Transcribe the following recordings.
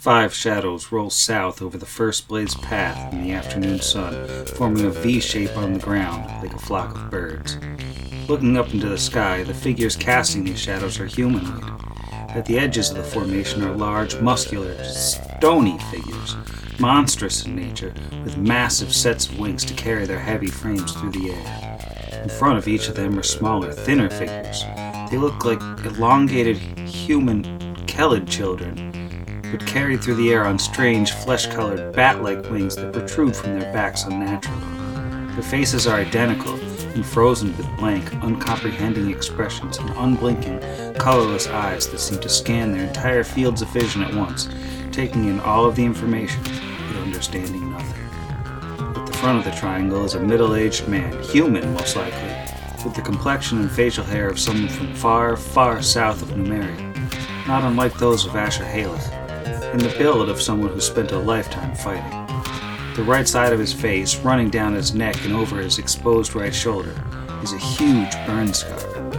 Five shadows roll south over the first blazed path in the afternoon sun, forming a V shape on the ground like a flock of birds. Looking up into the sky, the figures casting these shadows are humanoid. At the edges of the formation are large, muscular, stony figures, monstrous in nature, with massive sets of wings to carry their heavy frames through the air. In front of each of them are smaller, thinner figures. They look like elongated human Kelid children but carried through the air on strange, flesh colored, bat like wings that protrude from their backs unnaturally. Their faces are identical and frozen with blank, uncomprehending expressions and unblinking, colorless eyes that seem to scan their entire fields of vision at once, taking in all of the information but understanding nothing. At the front of the triangle is a middle aged man, human most likely, with the complexion and facial hair of someone from far, far south of Numeria, not unlike those of Asher Haleth and the build of someone who spent a lifetime fighting. The right side of his face, running down his neck and over his exposed right shoulder, is a huge burn scar.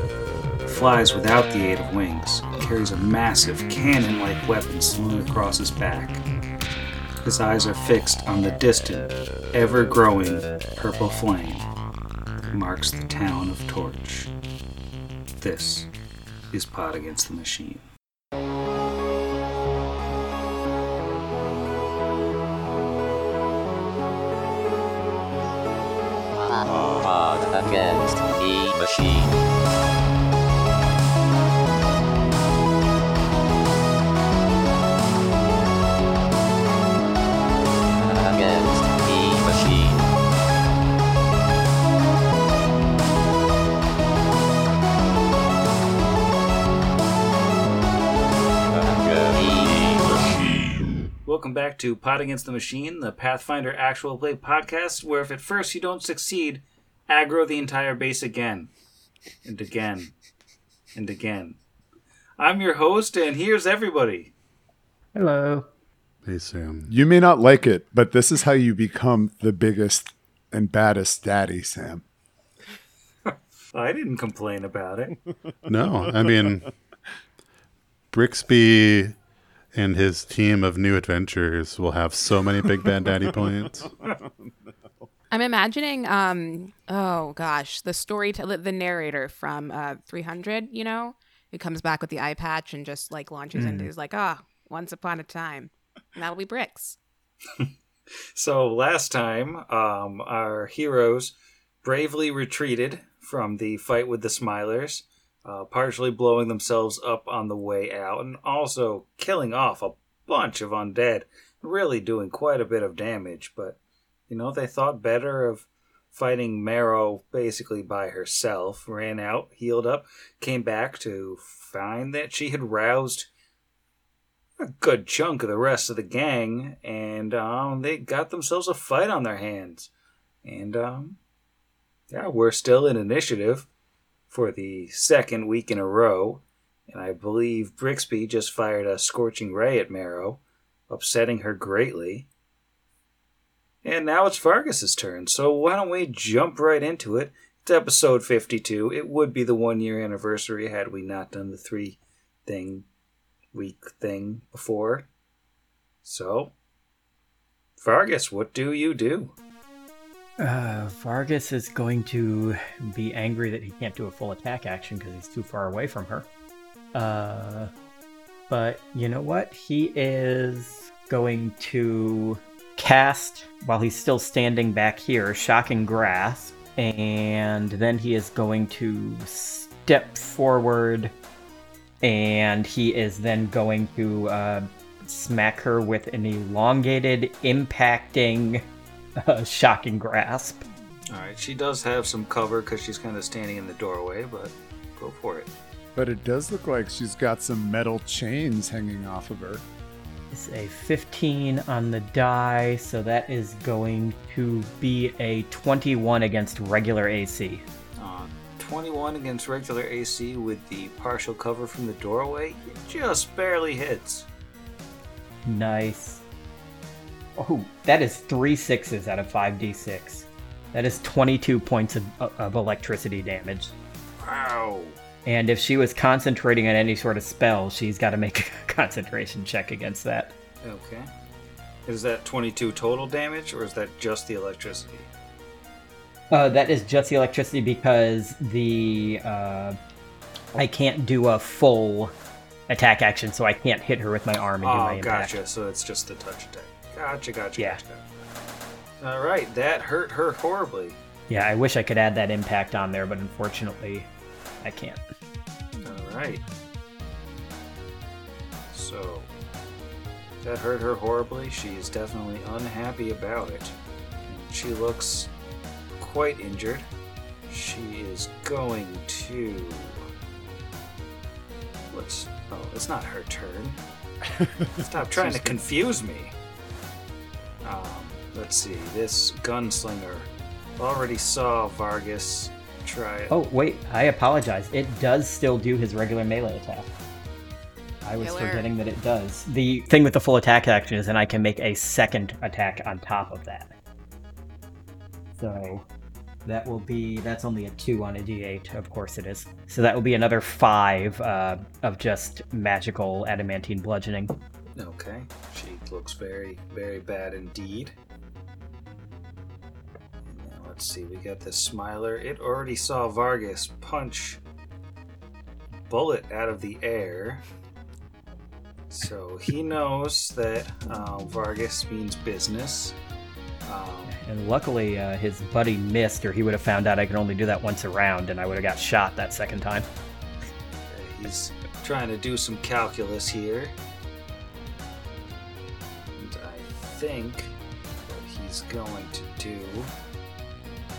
It flies without the aid of wings and carries a massive cannon like weapon slung across his back. His eyes are fixed on the distant, ever growing purple flame that marks the town of Torch. This is Pod Against the Machine. Against the machine. Welcome back to Pod Against the Machine, the Pathfinder actual play podcast, where if at first you don't succeed, aggro the entire base again and again and again. I'm your host, and here's everybody. Hello. Hey, Sam. You may not like it, but this is how you become the biggest and baddest daddy, Sam. I didn't complain about it. No, I mean, Brixby and his team of new adventures will have so many big bad daddy points. I'm imagining, um, oh gosh, the story, t- the narrator from uh, 300, you know, who comes back with the eye patch and just like launches into, he's like, ah, once upon a time. And that'll be Brix. So last time, um, our heroes bravely retreated from the fight with the Smilers, uh, partially blowing themselves up on the way out, and also killing off a bunch of undead, really doing quite a bit of damage. But you know, they thought better of fighting Marrow basically by herself. Ran out, healed up, came back to find that she had roused a good chunk of the rest of the gang, and um, they got themselves a fight on their hands. And um, yeah, we're still in initiative for the second week in a row, and I believe Brixby just fired a scorching ray at Marrow, upsetting her greatly. And now it's Vargas's turn, so why don't we jump right into it? It's episode 52. It would be the one year anniversary had we not done the three thing week thing before. So, Vargas, what do you do? Uh, Vargas is going to be angry that he can't do a full attack action because he's too far away from her. Uh, but you know what? He is going to cast, while he's still standing back here, Shocking Grasp, and then he is going to step forward, and he is then going to uh, smack her with an elongated, impacting, uh, Shocking Grasp. Alright, she does have some cover because she's kind of standing in the doorway, but go for it. But it does look like she's got some metal chains hanging off of her. It's a 15 on the die, so that is going to be a 21 against regular AC. Uh, 21 against regular AC with the partial cover from the doorway, it just barely hits. Nice. Oh, that is three sixes out of 5d6. That is 22 points of, of electricity damage. Wow. And if she was concentrating on any sort of spell, she's got to make a concentration check against that. Okay. Is that 22 total damage, or is that just the electricity? Uh, that is just the electricity because the uh, I can't do a full attack action, so I can't hit her with my arm and do my Oh, impact. gotcha. So it's just the touch attack. Gotcha, gotcha, Yeah. gotcha. All right, that hurt her horribly. Yeah, I wish I could add that impact on there, but unfortunately, I can't. All right. So that hurt her horribly. She is definitely unhappy about it. She looks quite injured. She is going to. What's. Oh, it's not her turn. Stop trying to confuse me. Um, let's see. This gunslinger already saw Vargas try it. Oh wait, I apologize. It does still do his regular melee attack. I was Killer. forgetting that it does. The thing with the full attack action is then I can make a second attack on top of that. So that will be that's only a two on a d8, of course it is. So that will be another five uh, of just magical adamantine bludgeoning. Okay. She looks very, very bad indeed. Let's see, we got the smiler. It already saw Vargas punch bullet out of the air. So he knows that uh, Vargas means business. Um, And luckily, uh, his buddy missed, or he would have found out I can only do that once around, and I would have got shot that second time. He's trying to do some calculus here. And I think what he's going to do.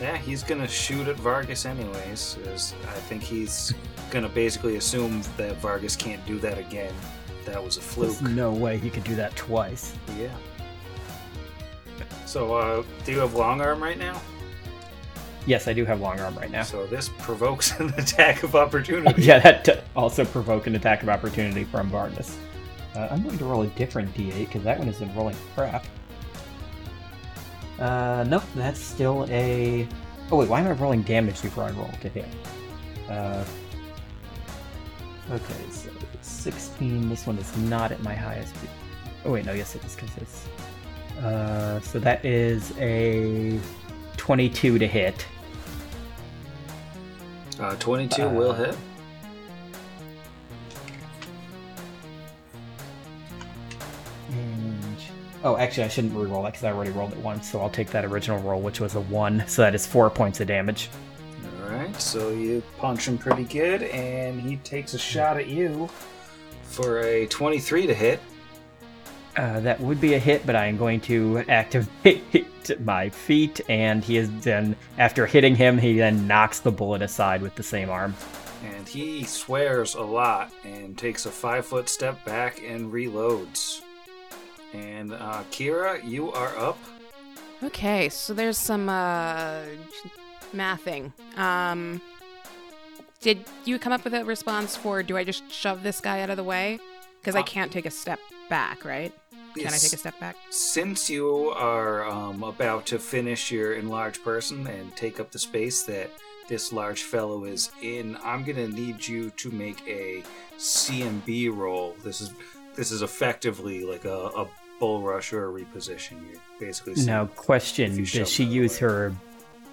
Yeah, he's gonna shoot at Vargas anyways. As I think he's gonna basically assume that Vargas can't do that again. That was a fluke. There's no way he could do that twice. Yeah. So, uh, do you have long arm right now? Yes, I do have long arm right now. So this provokes an attack of opportunity. yeah, that t- also provoke an attack of opportunity from Vargas. Uh, I'm going to roll a different d8 because that one has been rolling crap. Uh, nope, that's still a. Oh wait, why am I rolling damage before I roll to hit? Uh, okay, so 16. This one is not at my highest. Oh wait, no, yes it is because it's. Uh, so that is a 22 to hit. Uh, 22 will Uh, hit. Oh, actually, I shouldn't re-roll that because I already rolled it once. So I'll take that original roll, which was a one. So that is four points of damage. Alright, so you punch him pretty good, and he takes a shot at you for a 23 to hit. Uh, that would be a hit, but I am going to activate my feet, and he is then after hitting him, he then knocks the bullet aside with the same arm. And he swears a lot and takes a five foot step back and reloads. And uh, Kira, you are up. Okay, so there's some uh mathing. Um did you come up with a response for do I just shove this guy out of the way? Because I Uh, can't take a step back, right? Can I take a step back? Since you are um, about to finish your enlarged person and take up the space that this large fellow is in, I'm gonna need you to make a CMB roll. This is this is effectively like a, a bull rush or reposition. You're basically Now, question: you Does she use away. her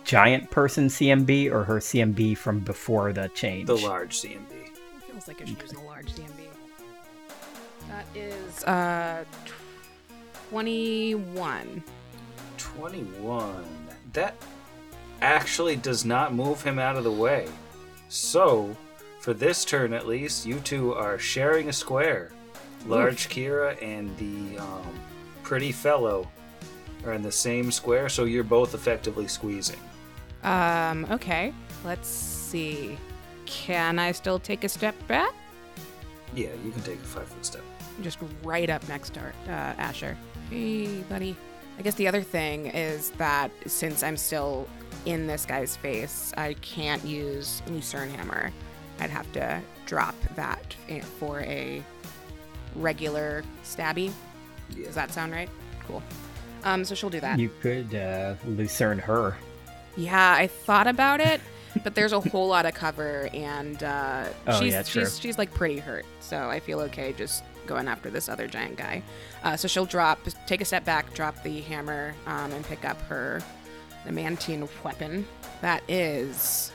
giant person CMB or her CMB from before the change? the large CMB. It feels like I should use a large CMB. That is uh 21. 21. That actually does not move him out of the way. So, for this turn at least, you two are sharing a square. Large Kira and the um, pretty fellow are in the same square, so you're both effectively squeezing. Um okay. Let's see. Can I still take a step back? Yeah, you can take a five foot step. just right up next to uh, Asher. Hey, buddy. I guess the other thing is that since I'm still in this guy's face, I can't use Lucerne Hammer. I'd have to drop that for a regular stabby. Yeah. Does that sound right? Cool. Um, so she'll do that. You could uh, lucerne her. Yeah, I thought about it, but there's a whole lot of cover, and uh, Oh, she's yeah, she's she's like pretty hurt, so I feel okay just going after this other giant guy. Uh, so she'll drop, take a step back, drop the hammer, um, and pick up her adamantine weapon. That is,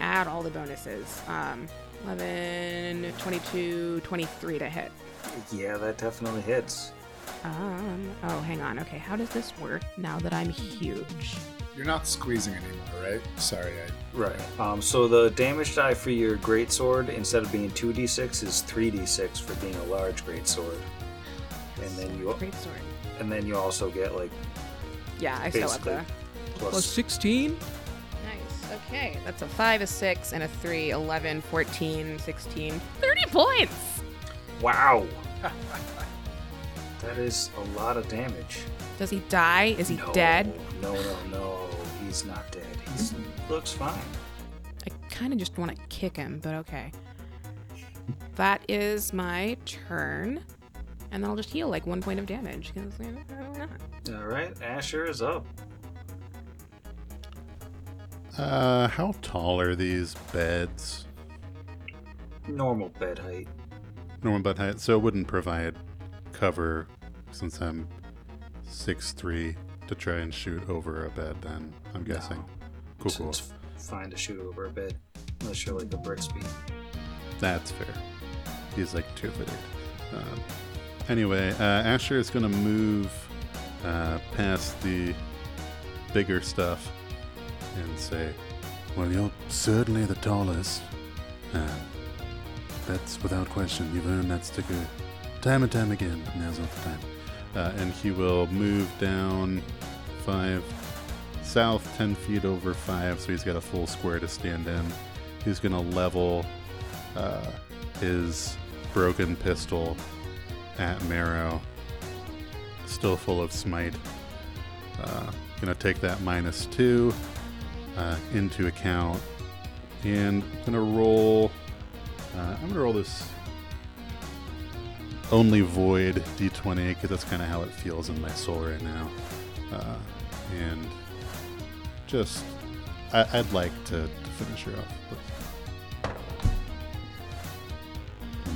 add all the bonuses. Um, 11, 22, 23 to hit. Yeah, that definitely hits. Um, oh, hang on. Okay, how does this work now that I'm huge? You're not squeezing anymore, right? Sorry, I. Right. Um, so the damage die for your greatsword, instead of being 2d6, is 3d6 for being a large greatsword. And then you Great sword. and then you also get like Yeah, I still have basically the. plus, Plus 16? Nice. Okay, that's a 5, a 6, and a 3, 11, 14, 16, 30 points! Wow. that is a lot of damage. Does he die? Is he no, dead? No, no, no. He's not dead. He looks fine. I kind of just want to kick him, but okay. That is my turn. And then I'll just heal like one point of damage. 'cause, you know, why not? All right, Asher is up. Uh, how tall are these beds? Normal bed height. Normal bed height, so it wouldn't provide cover since I'm 6'3 to try and shoot over a bed, then I'm No. guessing. Cool, So cool. It's fine to shoot over a bed, unless you're like a Brixby. That's fair. He's like two foot eight. Um, anyway, uh, Asher is going to move uh, past the bigger stuff and say, Well, you're certainly the tallest. Uh, that's without question. You've earned that sticker time and time again, but now's not the time. Uh, and he will move down five south, 10 feet over five, so he's got a full square to stand in. He's going to level uh, his broken pistol at Marrow, still full of smite. Uh, gonna take that minus two uh, into account, and gonna roll. Uh, I'm gonna roll this only void d20 because that's kind of how it feels in my soul right now, uh, and just I, I'd like to, to finish her off.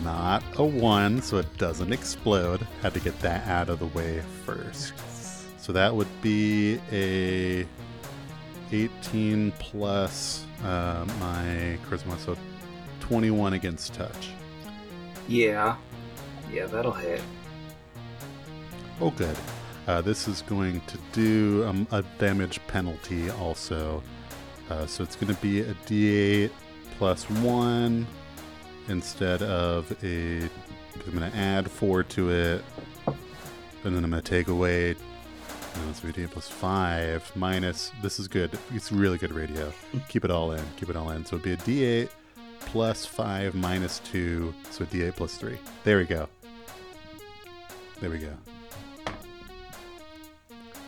Not a one, so it doesn't explode. Had to get that out of the way first. So that would be a 18 plus uh, my charisma, so 21 against touch. Yeah. Yeah, that'll hit. Oh, good. Uh, this is going to do um, a damage penalty also. Uh, so it's going to be a d8 plus 1 instead of a. I'm going to add 4 to it. And then I'm going to take away. No, it's a d8 plus 5 minus. This is good. It's really good radio. Keep it all in. Keep it all in. So it'd be a d8 plus 5 minus 2. So a d8 plus 3. There we go. There we go.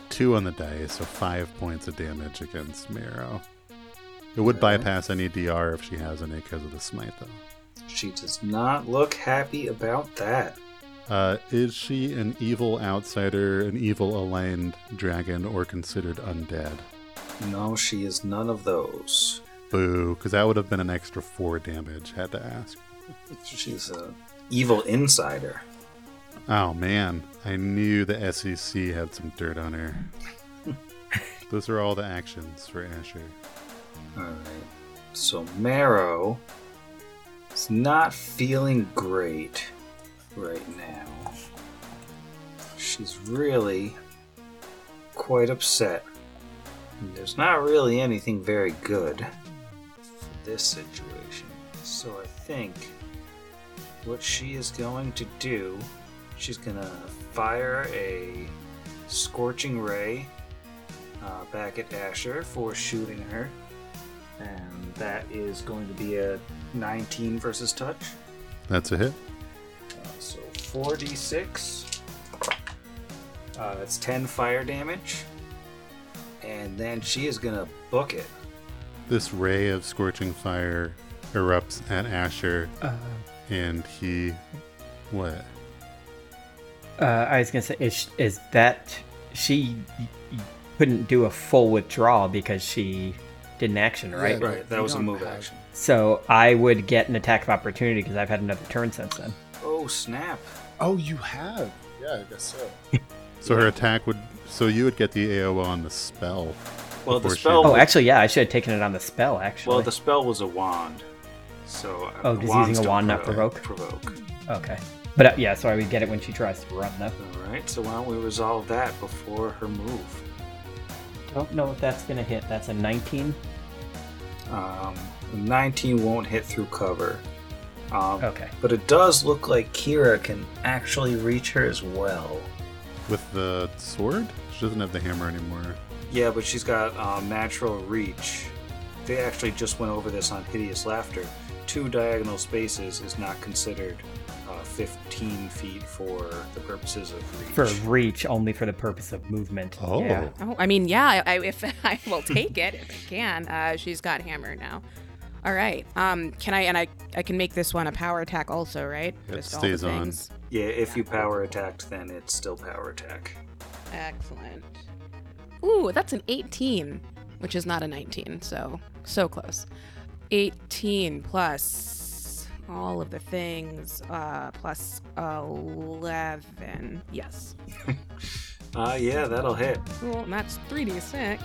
Two on the dice, so five points of damage against Marrow. It would bypass any DR if she has any because of the smite, though. She does not look happy about that. Uh, is she an evil outsider, an evil aligned dragon, or considered undead? No, she is none of those. Boo, because that would have been an extra four damage. Had to ask. She's a evil insider. Oh man, I knew the SEC had some dirt on her. Those are all the actions for Asher. Alright. So Marrow is not feeling great right now. She's really quite upset. And There's not really anything very good this situation. So I think what she is going to do, she's gonna fire a scorching ray uh, back at Asher for shooting her. And that is going to be a 19 versus touch. That's a hit. Uh, so 4d6. Uh, that's 10 fire damage. And then she is going to book it. This ray of scorching fire erupts at Asher, Uh, and he. What? uh, I was gonna say, is, is that she y- y- couldn't do a full withdrawal because she did an action, right? Yeah. Right, that was a move have- action. So I would get an attack of opportunity because I've had another turn since then. Oh, snap. Oh, you have. Yeah, I guess so. So her attack would. So you would get the AOO on the spell. Well, the before she- spell. Oh, actually, yeah, I should have taken it on the spell. Actually. well, the spell was a wand. So. uh, Oh, does using a wand not provoke? Provoke. okay. But uh, yeah, so I would get it when she tries to run though. All right. So why don't we resolve that before her move? Don't know if that's gonna hit. That's a 19. Um, 19 won't hit through cover. Um, Okay. But it does look like Kira can actually reach her as well. With the sword? She doesn't have the hammer anymore. Yeah, but she's got um, natural reach. They actually just went over this on Hideous Laughter. Two diagonal spaces is not considered uh, 15 feet for the purposes of reach. For reach, only for the purpose of movement. Oh. Yeah. Oh, I mean, yeah. I, I, if I will take it, if I can. Uh, she's got hammer now. All right. Um, can I? And I, I can make this one a power attack also, right? It Just all stays the on. Yeah, if you power attacked, then it's still power attack. Excellent. Ooh, that's an 18, which is not a 19, so so close. 18 plus all of the things, uh, plus 11. Yes. Uh, yeah, that'll hit. Cool, and that's 3d6.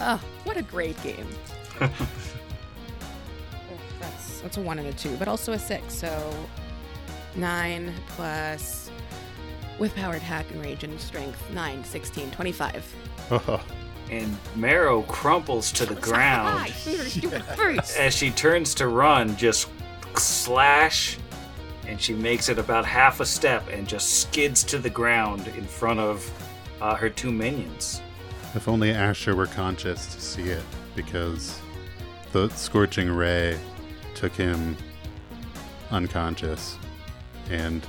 Oh, what a great game. That's that's a one and a two, but also a six. So nine plus with power attack and rage and strength, 9, 16, 25. And Marrow crumples to the ground. As she turns to run, just slash, and she makes it about half a step and just skids to the ground in front of uh, her two minions. If only Asher were conscious to see it, because the scorching ray took him unconscious, and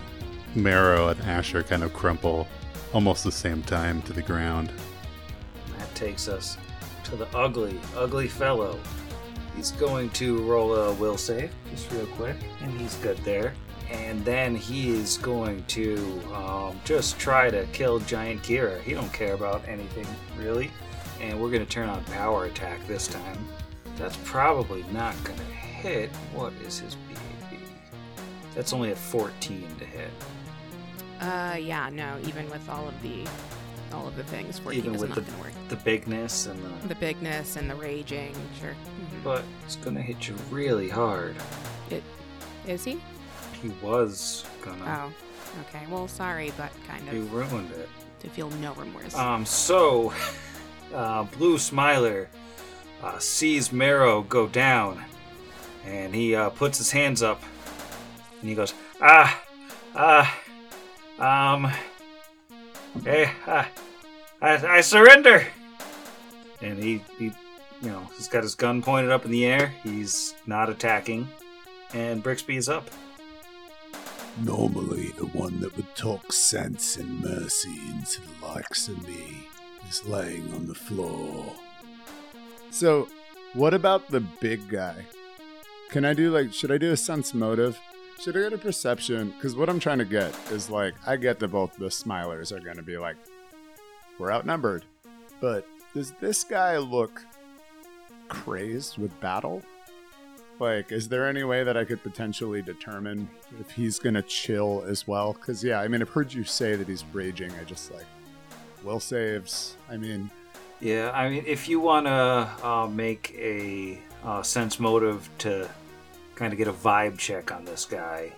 Marrow and Asher kind of crumple almost the same time to the ground. Takes us to the ugly, ugly fellow. He's going to roll a will save, just real quick, and he's good there. And then he is going to um, just try to kill Giant Kira. He don't care about anything really. And we're going to turn on power attack this time. That's probably not going to hit. What is his BAB? That's only a 14 to hit. Uh, yeah, no, even with all of the all of the things, 14 Even is with not the, to work. the bigness and the. The bigness and the raging, sure. Mhm. But it's to hit you really hard. Is he? He was gonna. Oh, okay. Well, sorry, but kind You of ruined it. to feel no remorse. Um, so, uh, Blue Smiler uh, sees Marrow go down, and he uh, puts his hands up, and he goes, ah, ah, um, hey, ah, I, I surrender. And he, he, you know, he's got his gun pointed up in the air. He's not attacking, and Brixby is up. Normally, the one that would talk sense and mercy into the likes of me is laying on the floor. So, what about the big guy? Can I do like, should I do a sense motive? Should I get a perception? Because what I'm trying to get is like, I get that both the smilers are going to be like, we're outnumbered. But does this guy look crazed with battle? Like, is there any way that I could potentially determine if he's gonna chill as well? Because yeah, I mean, I've heard you say that he's raging. I just like will saves. I mean, Yeah, I mean, if you want to uh, make a uh, sense motive to kind of get a vibe check on this guy.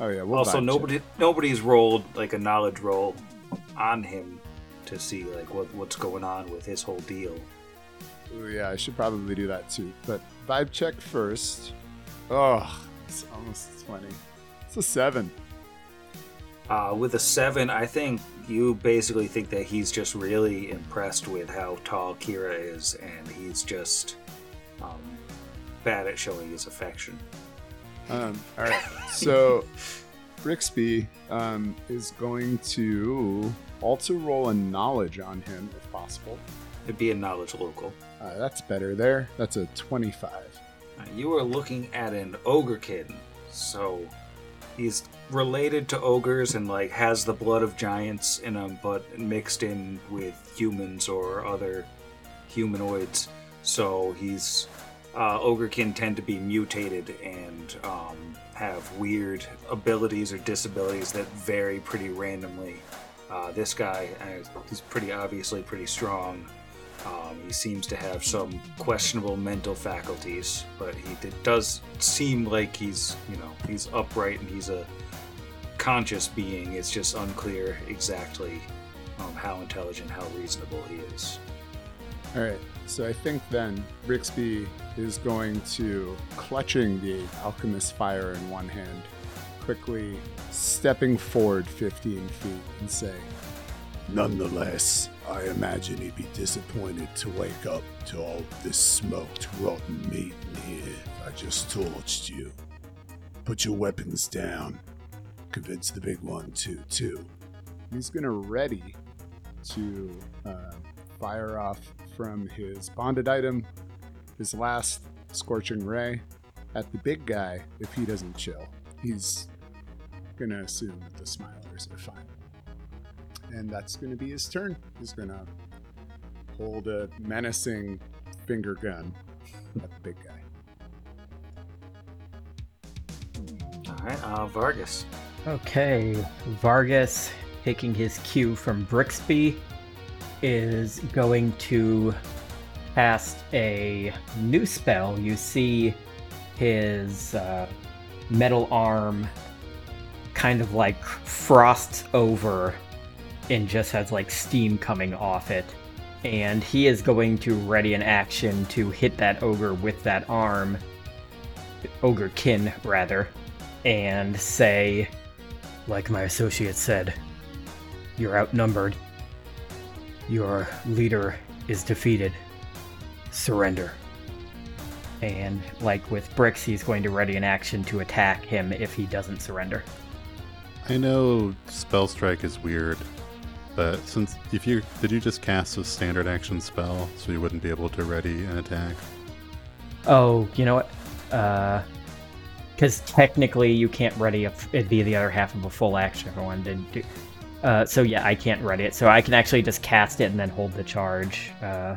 oh yeah. We'll also, nobody check. nobody's rolled like a knowledge roll on him to see like what what's going on with his whole deal. Ooh, yeah, I should probably do that too. But vibe check first. Oh, it's almost twenty. It's a seven. Uh, with a seven, I think you basically think that he's just really impressed with how tall Kira is, and he's just um, bad at showing his affection. Um, all right. So Brixby um, is going to also roll a knowledge on him if possible. It'd be a knowledge local. Uh, that's better there. That's a twenty-five. Uh, you are looking at an ogrekin, so he's related to ogres and like has the blood of giants in him, but mixed in with humans or other humanoids. So he's uh, ogrekin tend to be mutated and um, have weird abilities or disabilities that vary pretty randomly. Uh, this guy, uh, he's pretty obviously pretty strong. Um, he seems to have some questionable mental faculties, but he does seem like he's, you know, he's upright and he's a conscious being. It's just unclear exactly um, how intelligent, how reasonable he is. All right. So I think then Brixby is going to clutching the alchemist fire in one hand, quickly stepping forward 15 feet and say, Nonetheless, I imagine he'd be disappointed to wake up to all this smoked, rotten meat in here. I just torched you. Put your weapons down. Convince the big one to, too. He's to ready to uh, fire off from his bonded item his last scorching ray at the big guy if he doesn't chill. He's going to assume that the smilers are fine and that's going to be his turn. He's going to hold a menacing finger gun at the big guy. All right, uh, Vargas. Okay, Vargas, taking his cue from Brixby, is going to cast a new spell. You see his uh, metal arm kind of like frost over and just has like steam coming off it. And he is going to ready an action to hit that ogre with that arm, ogre kin rather, and say, like my associate said, you're outnumbered. Your leader is defeated. Surrender. And like with Brix, he's going to ready an action to attack him if he doesn't surrender. I know spell strike is weird, but since if you did you just cast a standard action spell so you wouldn't be able to ready an attack? Oh, you know what? Uh, because technically you can't ready a, it'd be the other half of a full action if I wanted to do. Uh, so yeah, I can't ready it. So I can actually just cast it and then hold the charge. Uh,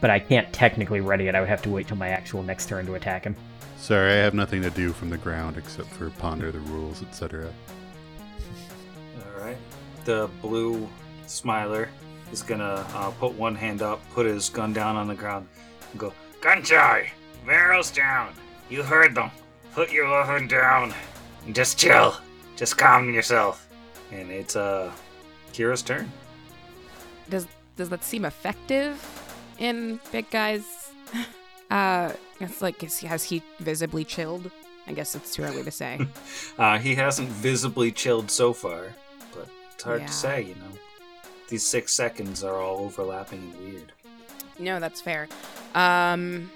but I can't technically ready it. I would have to wait till my actual next turn to attack him. Sorry, I have nothing to do from the ground except for ponder the rules, etc. All right. The blue smiler is gonna uh, put one hand up, put his gun down on the ground, and go, Gunchai, barrels down. You heard them. Put your weapon down. And just chill. Just calm yourself. And it's uh, Kira's turn. Does does that seem effective in big guys? Uh, it's like is, has he visibly chilled? I guess it's too early to say. Uh, he hasn't visibly chilled so far, but it's hard Yeah. to say, you know. These six seconds are all overlapping and weird. No, that's fair. Um,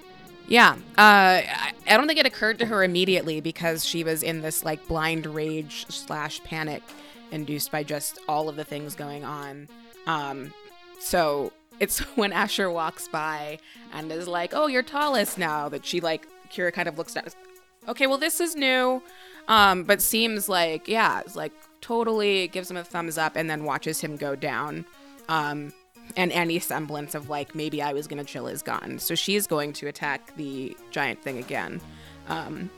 yeah. Uh, I, I don't think it occurred to her immediately because she was in this like blind rage slash panic induced by just all of the things going on. Um, so it's when Asher walks by and is like, "Oh, you're tallest now." That she like Kira kind of looks at. Okay, well this is new, um, but seems like yeah, like totally gives him a thumbs up and then watches him go down. Um, and any semblance of like maybe I was gonna chill is gone. So she's going to attack the giant thing again, um,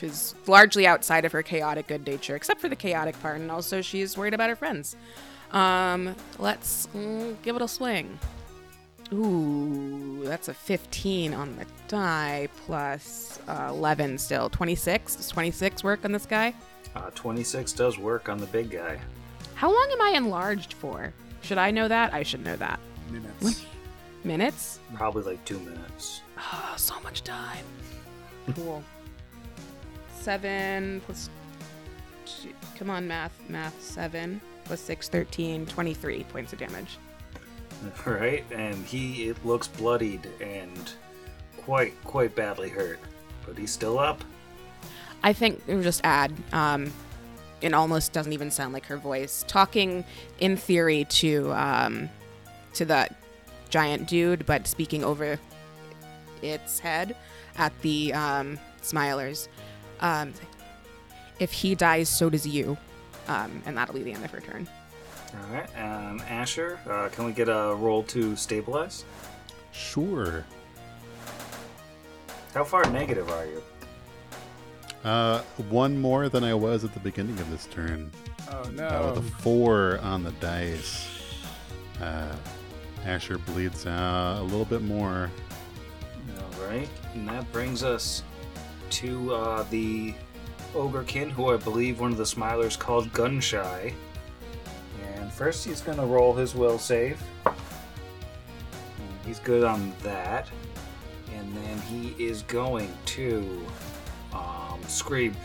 which is largely outside of her chaotic good nature, except for the chaotic part, and also she's worried about her friends. Um, let's mm, give it a swing. Ooh, that's a 15 on the die plus uh, 11 still. 26. Does 26 work on this guy? Uh, 26 does work on the big guy. How long am I enlarged for? Should I know that? I should know that. Minutes. Minutes? Probably like two minutes. Oh, so much time. Cool. Seven plus. two- Come on, math. Math. Seven plus six, 13, 23 points of damage. All right, and he it looks bloodied and quite quite badly hurt, but he's still up. I think it would just add. Um, it almost doesn't even sound like her voice. Talking in theory to um, to the giant dude, but speaking over its head at the um, Smilers. Um, if he dies, so does you. Um, and that'll be the end of her turn. All right, um, Asher, uh, can we get a roll to stabilize? Sure. How far negative are you? Uh, one more than I was at the beginning of this turn. Oh Uh, no. with a four on the dice, uh, Asher bleeds out a little bit more. All right, and that brings us to uh, the ogrekin, who I believe one of the smilers called Gunshy. And first, he's gonna roll his will save. And he's good on that, and then he is going to um, scream,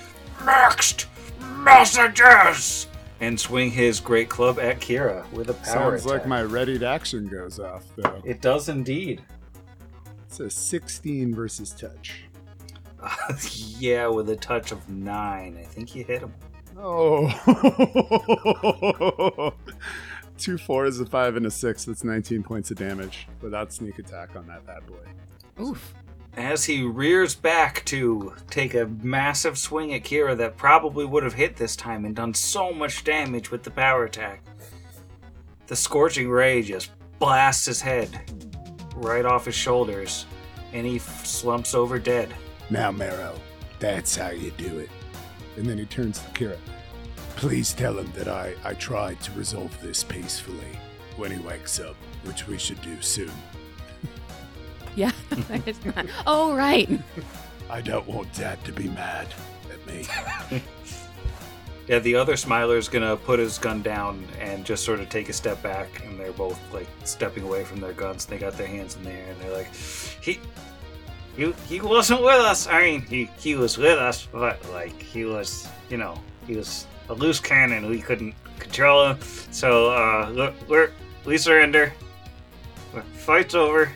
"Next messages!" and swing his great club at Kira with a power Sounds like my readied action goes off though. It does indeed. It's a 16 versus touch. yeah, with a touch of nine. I think you hit him. Oh. Two fours, a five, and a six. That's 19 points of damage without sneak attack on that bad boy. Oof. As he rears back to take a massive swing at Kira that probably would have hit this time and done so much damage with the power attack, the scorching ray just blasts his head right off his shoulders, and he f- slumps over dead. Now, Marrow, that's how you do it. And then he turns to Kira. Please tell him that I, I tried to resolve this peacefully when he wakes up, which we should do soon. Yeah. it's not. Oh, right. I don't want Dad to be mad at me. Yeah, the other Smiler's gonna put his gun down and just sort of take a step back, and they're both like stepping away from their guns. They got their hands in the air, and they're like, "He, he, he wasn't with us. I mean, he, he was with us, but like he was, you know, he was a loose cannon. We couldn't control him. So, uh, look, we're we surrender. Fight's over.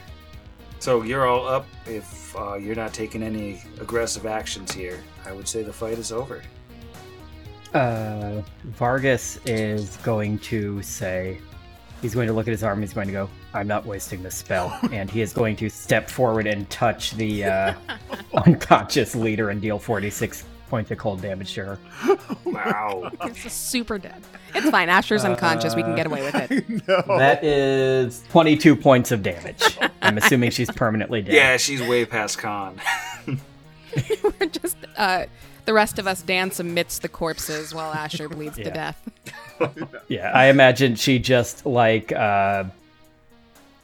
So you're all up. If uh, you're not taking any aggressive actions here, I would say the fight is over. Uh, Vargas is going to say, he's going to look at his arm. He's going to go, "I'm not wasting this spell," and he is going to step forward and touch the uh, unconscious leader and deal 46 points of cold damage to her. Wow. It's super dead. It's fine. Asher's unconscious. We can get away with it. no. That is 22 points of damage. I'm assuming she's permanently dead. Yeah, she's way past con. We're just uh, the rest of us dance amidst the corpses while Asher bleeds to death. Yeah, I imagine she just like uh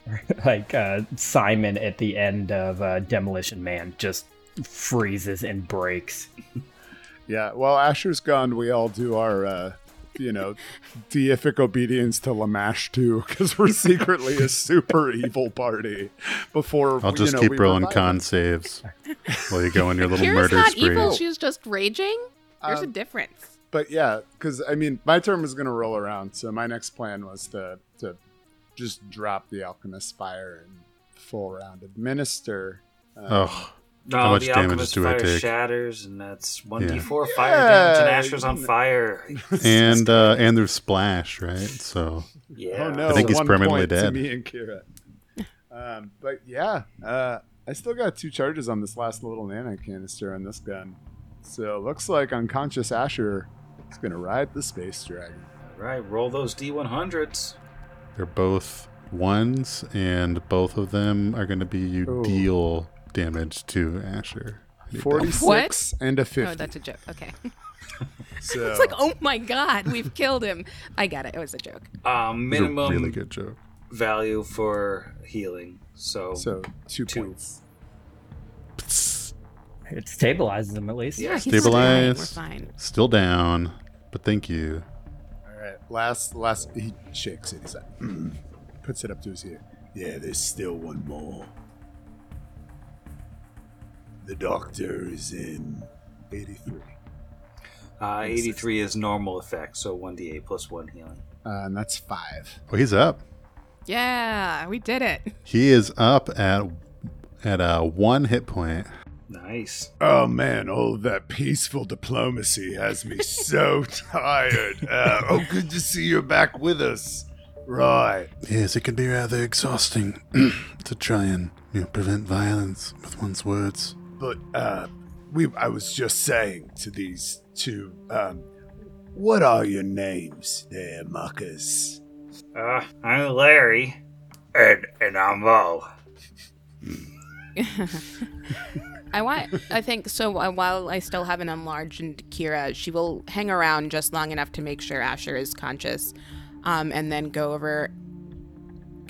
like uh Simon at the end of uh, Demolition Man just freezes and breaks. Yeah, while Asher's gone, we all do our, uh, you know, deific obedience to Lamashtu, because we're secretly a super evil party. Before I'll just you know, keep we rolling revive con saves while you go on your little Kira's murder not spree. evil. She's just raging. There's a Um, difference. But yeah, because I mean, my turn was gonna roll around, so my next plan was to to just drop the alchemist fire and full round administer. Um, Oh, No, How much the damage alchemist do I take? shatters, and that's one d four fire Yeah, damage, and Asher's on fire. and uh, and there's splash, right? So Yeah. Oh no! I think he's one permanently point to dead. me and Kira. Um, but yeah, uh, I still got two charges on this last little nano canister on this gun. So it looks like unconscious Asher is gonna ride the space dragon. All right, roll those d100s. They're both ones, and both of them are going to be you Ooh. deal damage to Asher. Forty-six and a fifty. Oh, that's a joke. Okay. so It's like, oh my god, we've killed him. I get it. It was a joke. Um, It's a minimum really good joke. value for healing. So, so two, Two. points. It stabilizes them at least. Yeah, he's Stabilize. fine. We're fine. Still down, but thank you. All right, last last he shakes it. He's like, "Mm." puts it up to his ear. Yeah, there's still one more. The doctor is in eighty-three. uh, 83 is normal effect, so 1d8 plus 1 healing. Uh, and that's five. Oh, he's up. Yeah, we did it. He is up at at a one hit point. Nice. Oh man, all of that peaceful diplomacy has me so tired. Uh, oh, good to see you're back with us. Right. Yes, it can be rather exhausting to try and you know, prevent violence with one's words. But uh, we I was just saying to these two, um, what are your names there, muckers? Uh, I'm Larry. And, and I'm Mo. I want. I think so. uh, While I still haven't enlarged Kira, she will hang around just long enough to make sure Asher is conscious, um, and then go over.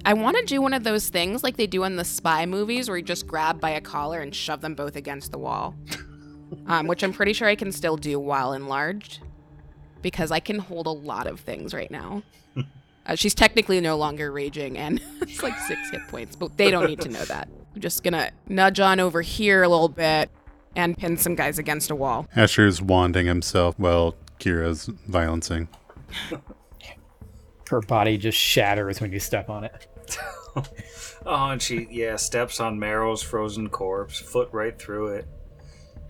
I want to do one of those things like they do in the spy movies, where you just grab by a collar and shove them both against the wall, um, which I'm pretty sure I can still do while enlarged, because I can hold a lot of things right now. Uh, she's technically no longer raging, and it's like six hit points, but they don't need to know that. I'm just gonna nudge on over here a little bit and pin some guys against a wall. Asher's wanding himself while Kira's violencing. Her body just shatters when you step on it. Oh, and she yeah steps on Marrow's frozen corpse, foot right through it,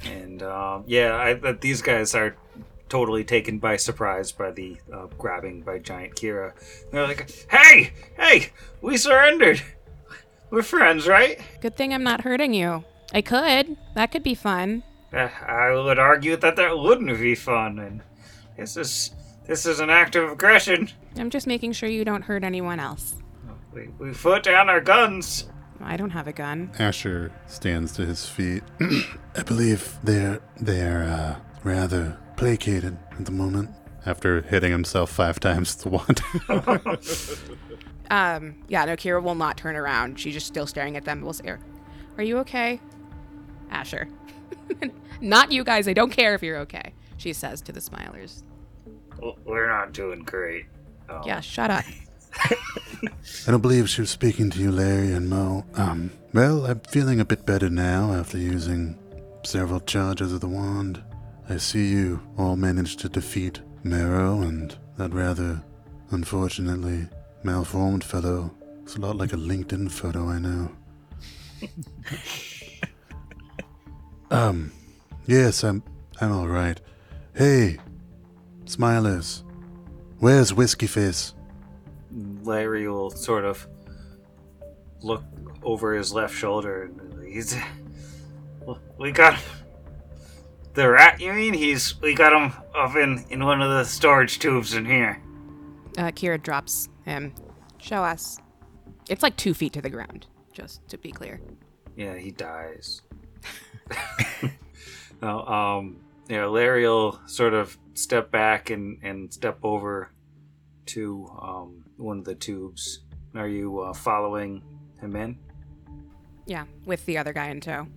and um, yeah, I, that these guys are totally taken by surprise by the uh, grabbing by giant Kira. They're like, "Hey, hey, we surrendered. We're friends, right?" Good thing I'm not hurting you. I could. That could be fun. Uh, I would argue that that wouldn't be fun, and this is this is an act of aggression. I'm just making sure you don't hurt anyone else. We, we put down our guns. I don't have a gun. Asher stands to his feet. I believe they're they're uh, rather placated at the moment. After hitting himself five times with the wand. Um, yeah, no, Kira will not turn around. She's just still staring at them. We'll say, "Are you okay, Asher?" not you guys. I don't care if you're okay. She says to the Smilers. W- We're not doing great. Oh. Yeah, shut up. I don't believe she was speaking to you, Larry and Mo. Um, well, I'm feeling a bit better now after using several charges of the wand. I see you all managed to defeat Marrow and that rather, unfortunately, malformed fellow. It's a lot like a LinkedIn photo, I know. um, yes, I'm, I'm all right. Hey, Smilers, where's Whiskey Face? Larry will sort of look over his left shoulder and he's we got the rat you mean he's we got him up in in one of the storage tubes in here Uh, Kira drops him. Show us. It's like two feet to the ground, just to be clear. yeah he dies no um yeah larry will sort of step back and and step over to um one of the tubes are you uh, following him in Yeah, with the other guy in tow.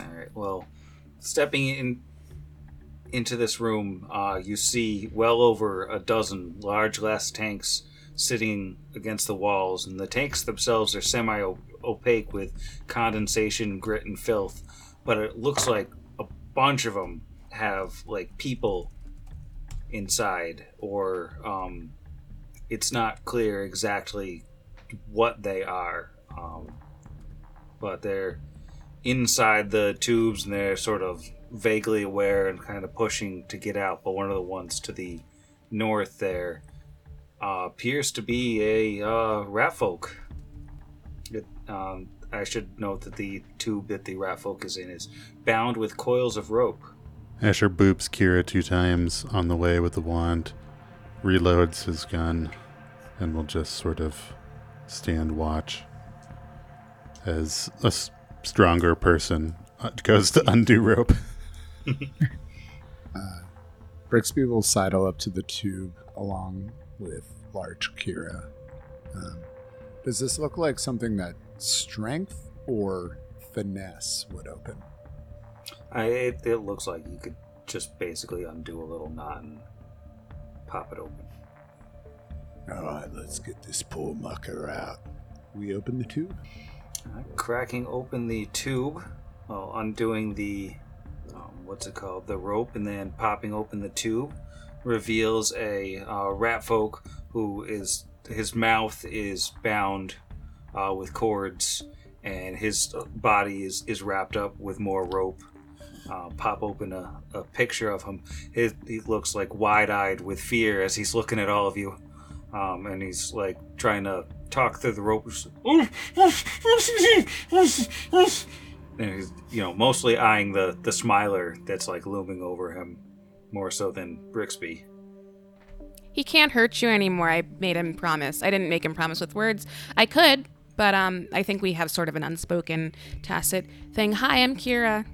All right. Well, stepping in into this room, uh, you see well over a dozen large glass tanks sitting against the walls, and the tanks themselves are semi-opaque with condensation, grit, and filth. But it looks like a bunch of them have like people inside, or um, it's not clear exactly what they are. Um, but they're inside the tubes and they're sort of vaguely aware and kind of pushing to get out. But one of the ones to the north there uh, appears to be a uh, rat folk. It, um, I should note that the tube that the rat folk is in is bound with coils of rope. Asher boops Kira two times on the way with the wand, reloads his gun, and will just sort of stand watch as a s- stronger person uh, goes to undo rope. Brixby will sidle up to the tube along with large Kira. Um, does this look like something that strength or finesse would open? I, it, it looks like you could just basically undo a little knot and pop it open. All right, let's get this poor mucker out. We open the tube. Cracking open the tube, well, undoing the um, what's it called, the rope, and then popping open the tube, reveals a uh, rat folk who is his mouth is bound uh, with cords, and his body is is wrapped up with more rope. Uh, pop open a, a picture of him. He looks like wide-eyed with fear as he's looking at all of you, um, and he's like trying to talk through the ropes. And he's, you know, mostly eyeing the the smiler that's like looming over him, more so than Brixby. He can't hurt you anymore. I made him promise. I didn't make him promise with words. I could, But um, I think we have sort of an unspoken, tacit thing. Hi, I'm Kira.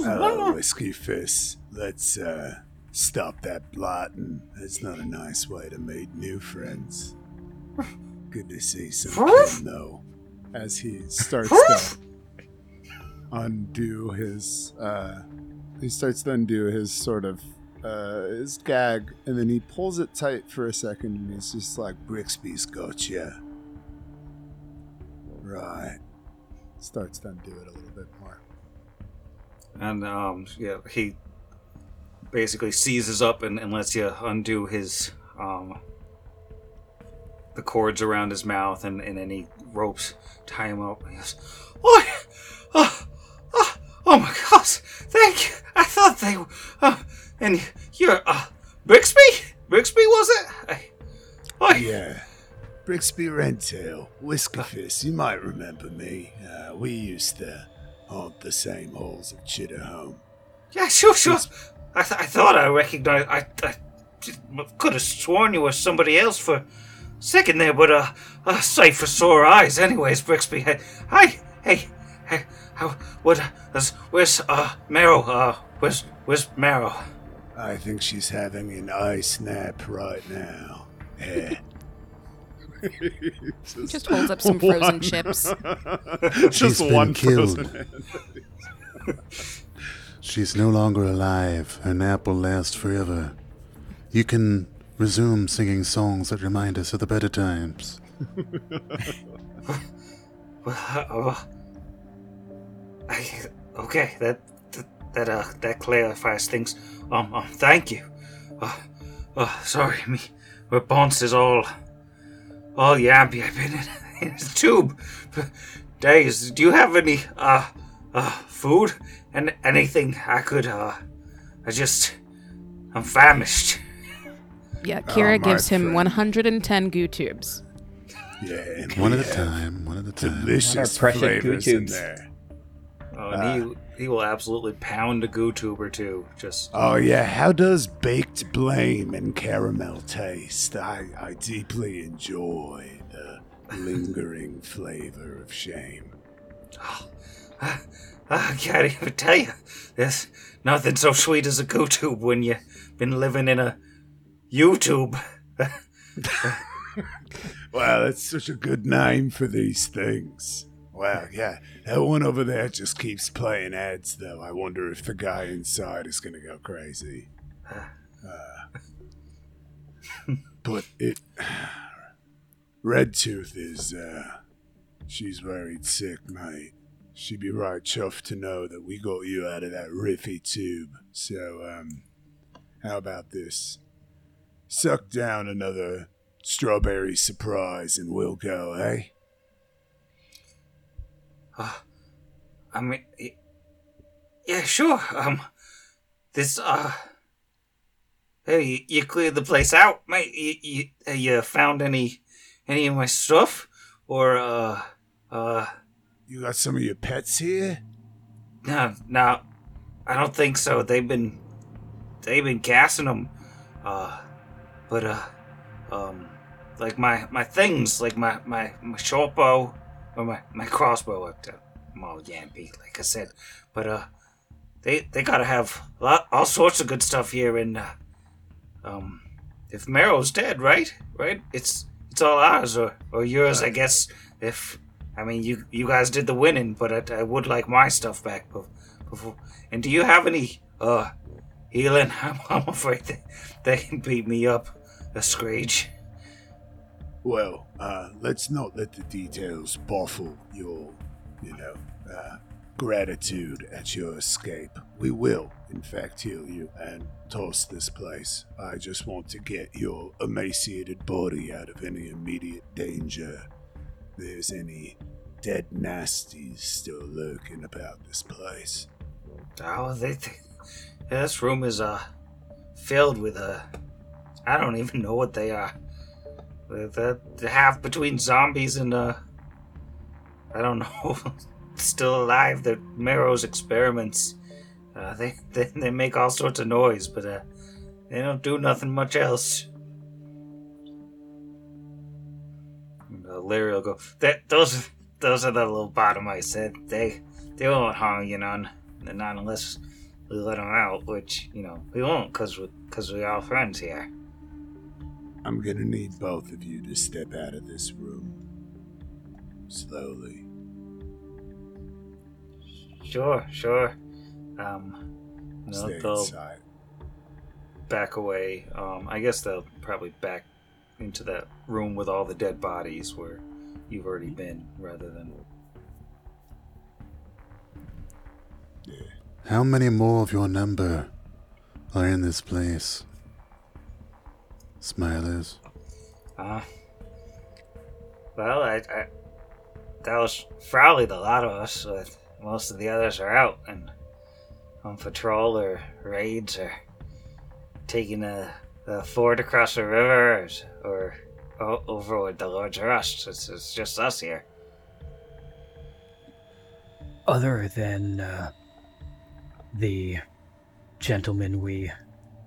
Hello, Whiskey Fist. Let's uh, stop that blotting. That's not a nice way to make new friends. Good to see some kin, though. As he starts to undo his, uh, he starts to undo his sort of, uh, his gag, and then he pulls it tight for a second, and he's just like, Brixby's got you. Right. Starts to undo it a little bit more. And um, yeah, he basically seizes up and, and lets you undo his um, the cords around his mouth, and, and any ropes tie him up. He goes, "Oi, oh, oh, oh my gosh, thank you. I thought they were. Uh, and you're uh, Brixby? Brixby was it? I, oi, Yeah. Brixby Rentail, Whiskey Fist, you might remember me. Uh, we used to haunt the same halls of Chitterhome. Yeah, sure, sure. I, th- I thought I recognized. I, I could have sworn you were somebody else for a second there, but uh, a sight for sore eyes. Anyways, Brixby. Hey, hey, hey, how, what? Uh, where's uh Marrow? Uh, where's where's Marrow? I think she's having an ice nap right now. Yeah. He just holds up some frozen chips. Just She's been one killed. She's no longer alive. Her nap will last forever. You can resume singing songs that remind us of the better times. Well, uh, I, okay, that that that, uh that clarifies things. Um, um thank you. Uh, uh sorry, me, my bones is all all yampy. I've been in, in a tube for days. Do you have any uh uh food and anything I could uh I just I'm famished. Yeah, Kira my gives him friend. 110 goo tubes. Yeah, and One at a time, one at a time. Delicious What are precious flavors goo in there. Oh, and he uh, he will absolutely pound a goo tube or two. Just Oh yeah, how does baked blame and caramel taste? I, I deeply enjoy the lingering flavor of shame. Oh, I can't even tell you. There's nothing so sweet as a goo tube when you've been living in a YouTube. Wow, that's such a good name for these things. Wow, yeah. That one over there just keeps playing ads, though. I wonder if the guy inside is going to go crazy. Uh, but it. Red Tooth is, uh. She's worried sick, mate. She'd be right chuffed to know that we got you out of that riffy tube. So, um. How about this? Suck down another strawberry surprise and we'll go, eh? I mean, yeah, sure. Um, this uh, hey, you, you cleared the place out, mate. You, you uh, you found any any of my stuff, or uh, uh, You got some of your pets here? no, no, I don't think so. They've been they've been gassing them, uh, but uh, um, like my my things, like my my my short or my my crossbow. uh, I'm all yampy, like I said, but uh, they they gotta have lot, all sorts of good stuff here. And uh, um, if Marrow's dead, right, right, it's it's all ours or or yours, I guess. If I mean you you guys did the winning, but I, I would like my stuff back bef- before. And do you have any uh healing? I'm, I'm afraid they, they can beat me up, a screech. Well, uh, let's not let the details baffle your, you know, uh, gratitude at your escape. We will, in fact, heal you and toss this place. I just want to get your emaciated body out of any immediate danger. There's any dead nasties still lurking about this place. Oh, they, they this room is uh filled with uh I don't even know what they are. The, the, the half between zombies and uh I don't know still alive. They're Marrow's experiments. Uh, they, they they make all sorts of noise, but uh they don't do nothing much else. And, uh, Larry will go. That those those are the little bottom mice. That they they won't harm you none. Not unless we let them out, which you know we won't, cause we cause we're all friends here. I'm gonna need both of you to step out of this room. Slowly. Sure, sure. Um, no, Stay they'll inside. back away. Um, I guess they'll probably back into that room with all the dead bodies where you've already been, rather than Yeah. How many more of your number are in this place? Smilers. Uh, well, I, I that was probably the lot of us. But most of the others are out and on patrol or raids or taking a, a ford across the river or, or over with the Lord's Rust. It's, it's just us here. Other than uh, the gentleman we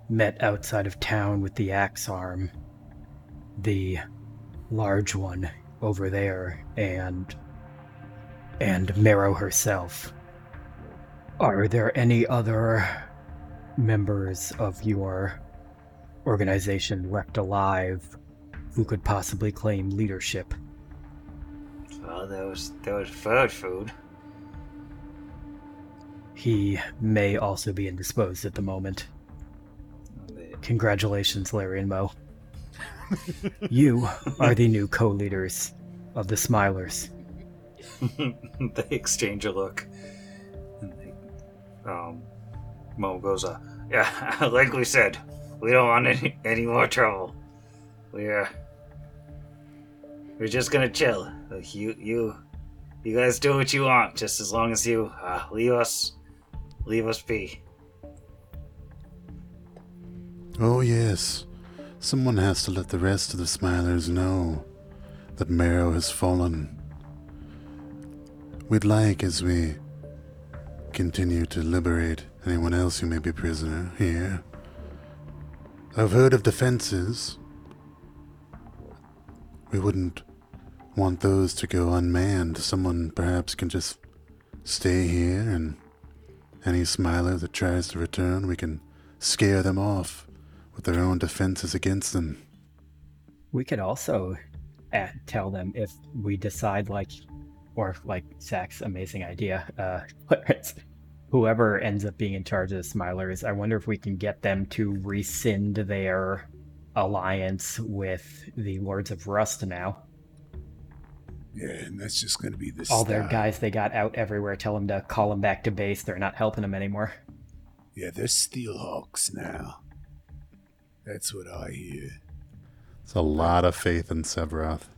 met outside of town with the axe arm, the large one over there, and and Marrow herself. Are there any other members of your organization left alive who could possibly claim leadership? Well, there was there was bird food. He may also be indisposed at the moment. Congratulations, Larry and Mo. you are the new co leaders of the Smilers. they exchange a look. And they, um, Mo goes, uh, yeah, like we said, we don't want any, any more trouble. We're, we're just gonna chill. Like you, you, you guys do what you want, just as long as you, uh, leave us, leave us be. Oh, yes. Someone has to let the rest of the Smilers know that Marrow has fallen. We'd like, as we continue to liberate anyone else who may be prisoner here. I've heard of defenses. We wouldn't want those to go unmanned. Someone perhaps can just stay here, and any Smiler that tries to return, we can scare them off with their own defenses against them. We could also uh, tell them if we decide, like, or like Zach's amazing idea, uh, whoever ends up being in charge of the Smilers, I wonder if we can get them to rescind their alliance with the Lords of Rust now. Yeah, and that's just gonna be the All their guys they got out everywhere tell them to call them back to base. They're not helping them anymore. Yeah, they're Steelhawks now. That's what I hear. It's a lot of faith in Sevroth.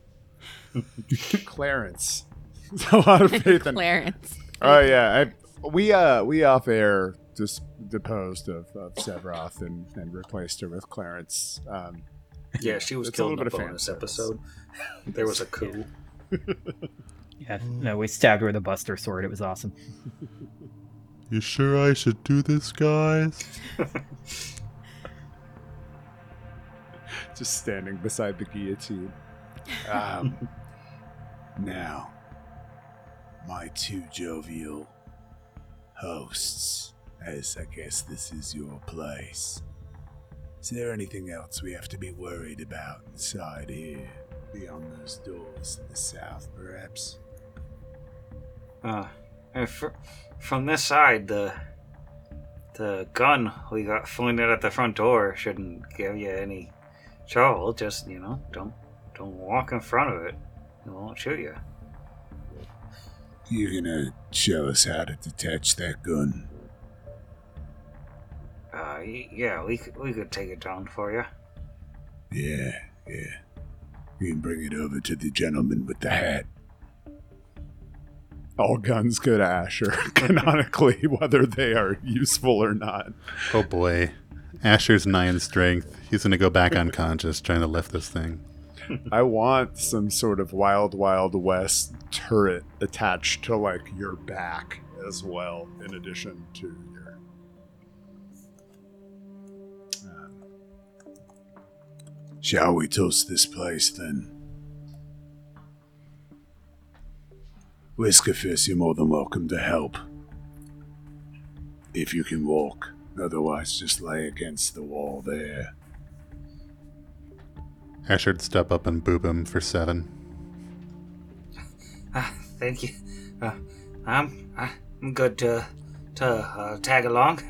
Clarence. It's a lot of faith in. Clarence. Oh yeah, I, we uh we off air just deposed of, of Sevroth and, and replaced her with Clarence. Um, Yeah, she was a killed in little a bit of fan bonus episode. there was a coup. Yeah, no, we stabbed her with a Buster sword. It was awesome. You sure I should do this, guys? Just standing beside the guillotine. Um, now, my two jovial hosts, as I guess this is your place. Is there anything else we have to be worried about inside here, beyond those doors in the south, perhaps? Uh, uh, fr- from this side, the the gun we got pointed at the front door shouldn't give you any trouble. Just you know, don't don't walk in front of it. It won't shoot you. You're gonna show us how to detach that gun. Uh, y- yeah, we could, we could take it down for you. Yeah, yeah. You can bring it over to the gentleman with the hat. All guns go to Asher, canonically, whether they are useful or not. Oh boy. Asher's nine strength. He's gonna go back unconscious trying to lift this thing. I want some sort of wild, wild west turret attached to like your back as well, in addition to your. Um, shall we toast this place then? Whiskerfist, you're more than welcome to help. If you can walk. Otherwise, just lay against the wall there. Asher'd step up and boob him for seven. Ah, thank you. Uh, I'm I'm good to to uh, tag along.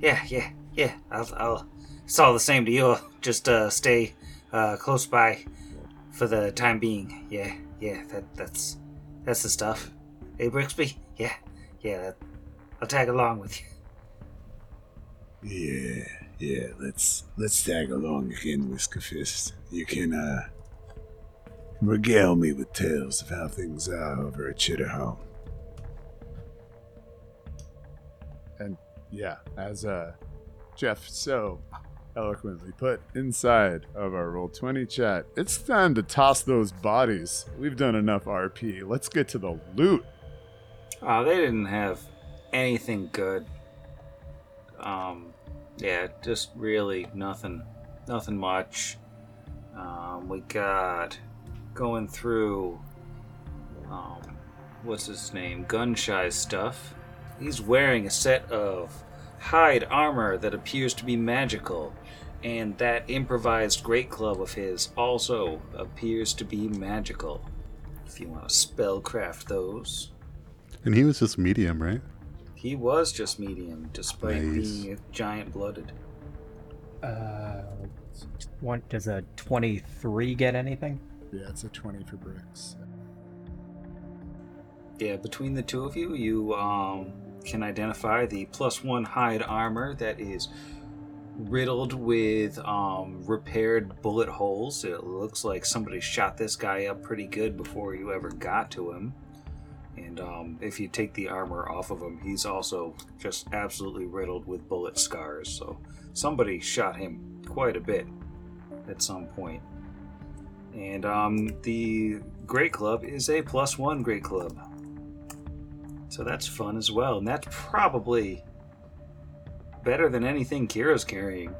Yeah, yeah, yeah. I'll, I'll. It's all the same to you. Just uh, stay uh, close by for the time being. Yeah, yeah. That that's that's the stuff. Hey, Brixby. Yeah, yeah. That, I'll tag along with you. Yeah, yeah. Let's let's tag along again, Whiskerfist. You can uh regale me with tales of how things are over at Chitterhome. And yeah, as uh Jeff so eloquently put inside of our roll 20 chat, it's time to toss those bodies. We've done enough RP. Let's get to the loot. Oh, they didn't have anything good. Um, yeah, just really nothing, nothing much. Um, we got going through, um, what's his name? Gunshy stuff. He's wearing a set of hide armor that appears to be magical, and that improvised great club of his also appears to be magical. If you want to spellcraft those. And he was just medium, right? He was just medium, despite Nice. being giant blooded. Uh, one does a twenty-three get anything? Yeah, it's a 20 for Brix. Yeah, between the two of you, you um, can identify the plus one hide armor that is riddled with um, repaired bullet holes. It looks like somebody shot this guy up pretty good before you ever got to him. And um, if you take the armor off of him, he's also just absolutely riddled with bullet scars. So somebody shot him quite a bit at some point. And um, the Great Club is a plus one Great Club. So that's fun as well. And that's probably better than anything Kira's carrying.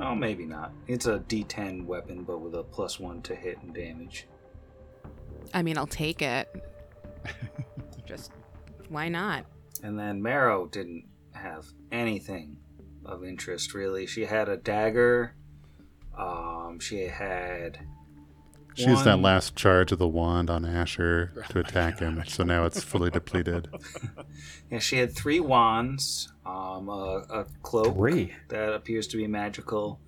Oh, maybe not. It's a D10 weapon, but with a plus one to hit and damage. I mean, I'll take it. Just why not? And then Marrow didn't have anything of interest, really. She had a dagger. Um, she had. She used that last charge of the wand on Asher to attack him, so now it's fully depleted. Yeah, she had three wands, um, a, a cloak Three. that appears to be magical,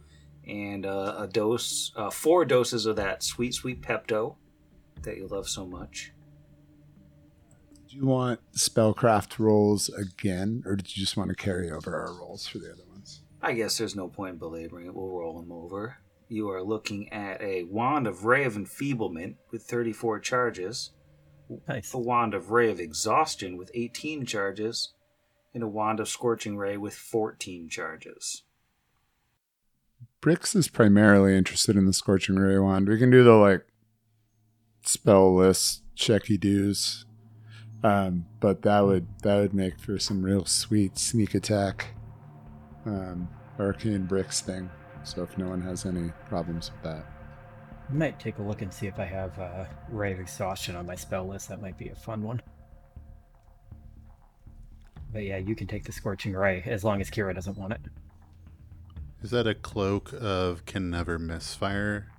and uh, a dose, uh, four doses of that sweet, sweet Pepto that you love so much. Do you want spellcraft rolls again, or did you just want to carry over our rolls for the other ones? I guess there's no point in belaboring it. We'll roll them over. You are looking at a wand of Ray of Enfeeblement with 34 charges, Nice. a wand of Ray of Exhaustion with 18 charges, and a wand of Scorching Ray with 14 charges. Brix is primarily interested in the Scorching Ray wand. We can do the like spell list checky doos. um, but that would that would make for some real sweet sneak attack, um, arcane Brix thing. So if no one has any problems with that, I might take a look and see if I have uh, Ray of Exhaustion on my spell list. That might be a fun one. But yeah, you can take the Scorching Ray as long as Kira doesn't want it. Is that a cloak of can never misfire?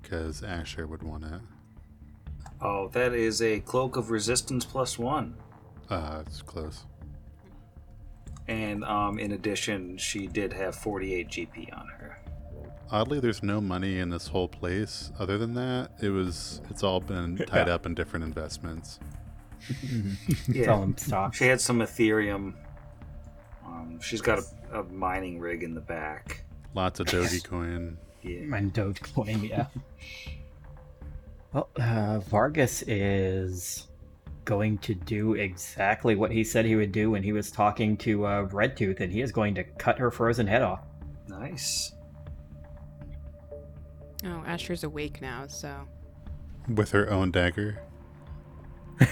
Because Asher would want it. Oh, that is a Cloak of Resistance plus one. Ah, it's close. And um, in addition, she did have 48 GP on her. Oddly, there's no money in this whole place. Other than that, it was it's all been tied up in different investments. It's all in stock. She had some Ethereum. Um, she's got a, a mining rig in the back. Lots of Dogecoin. Yeah. And Dogecoin, yeah. Well, uh, Vargas is going to do exactly what he said he would do when he was talking to uh, Redtooth, and he is going to cut her frozen head off. Nice. Oh, Asher's awake now, so with her own dagger.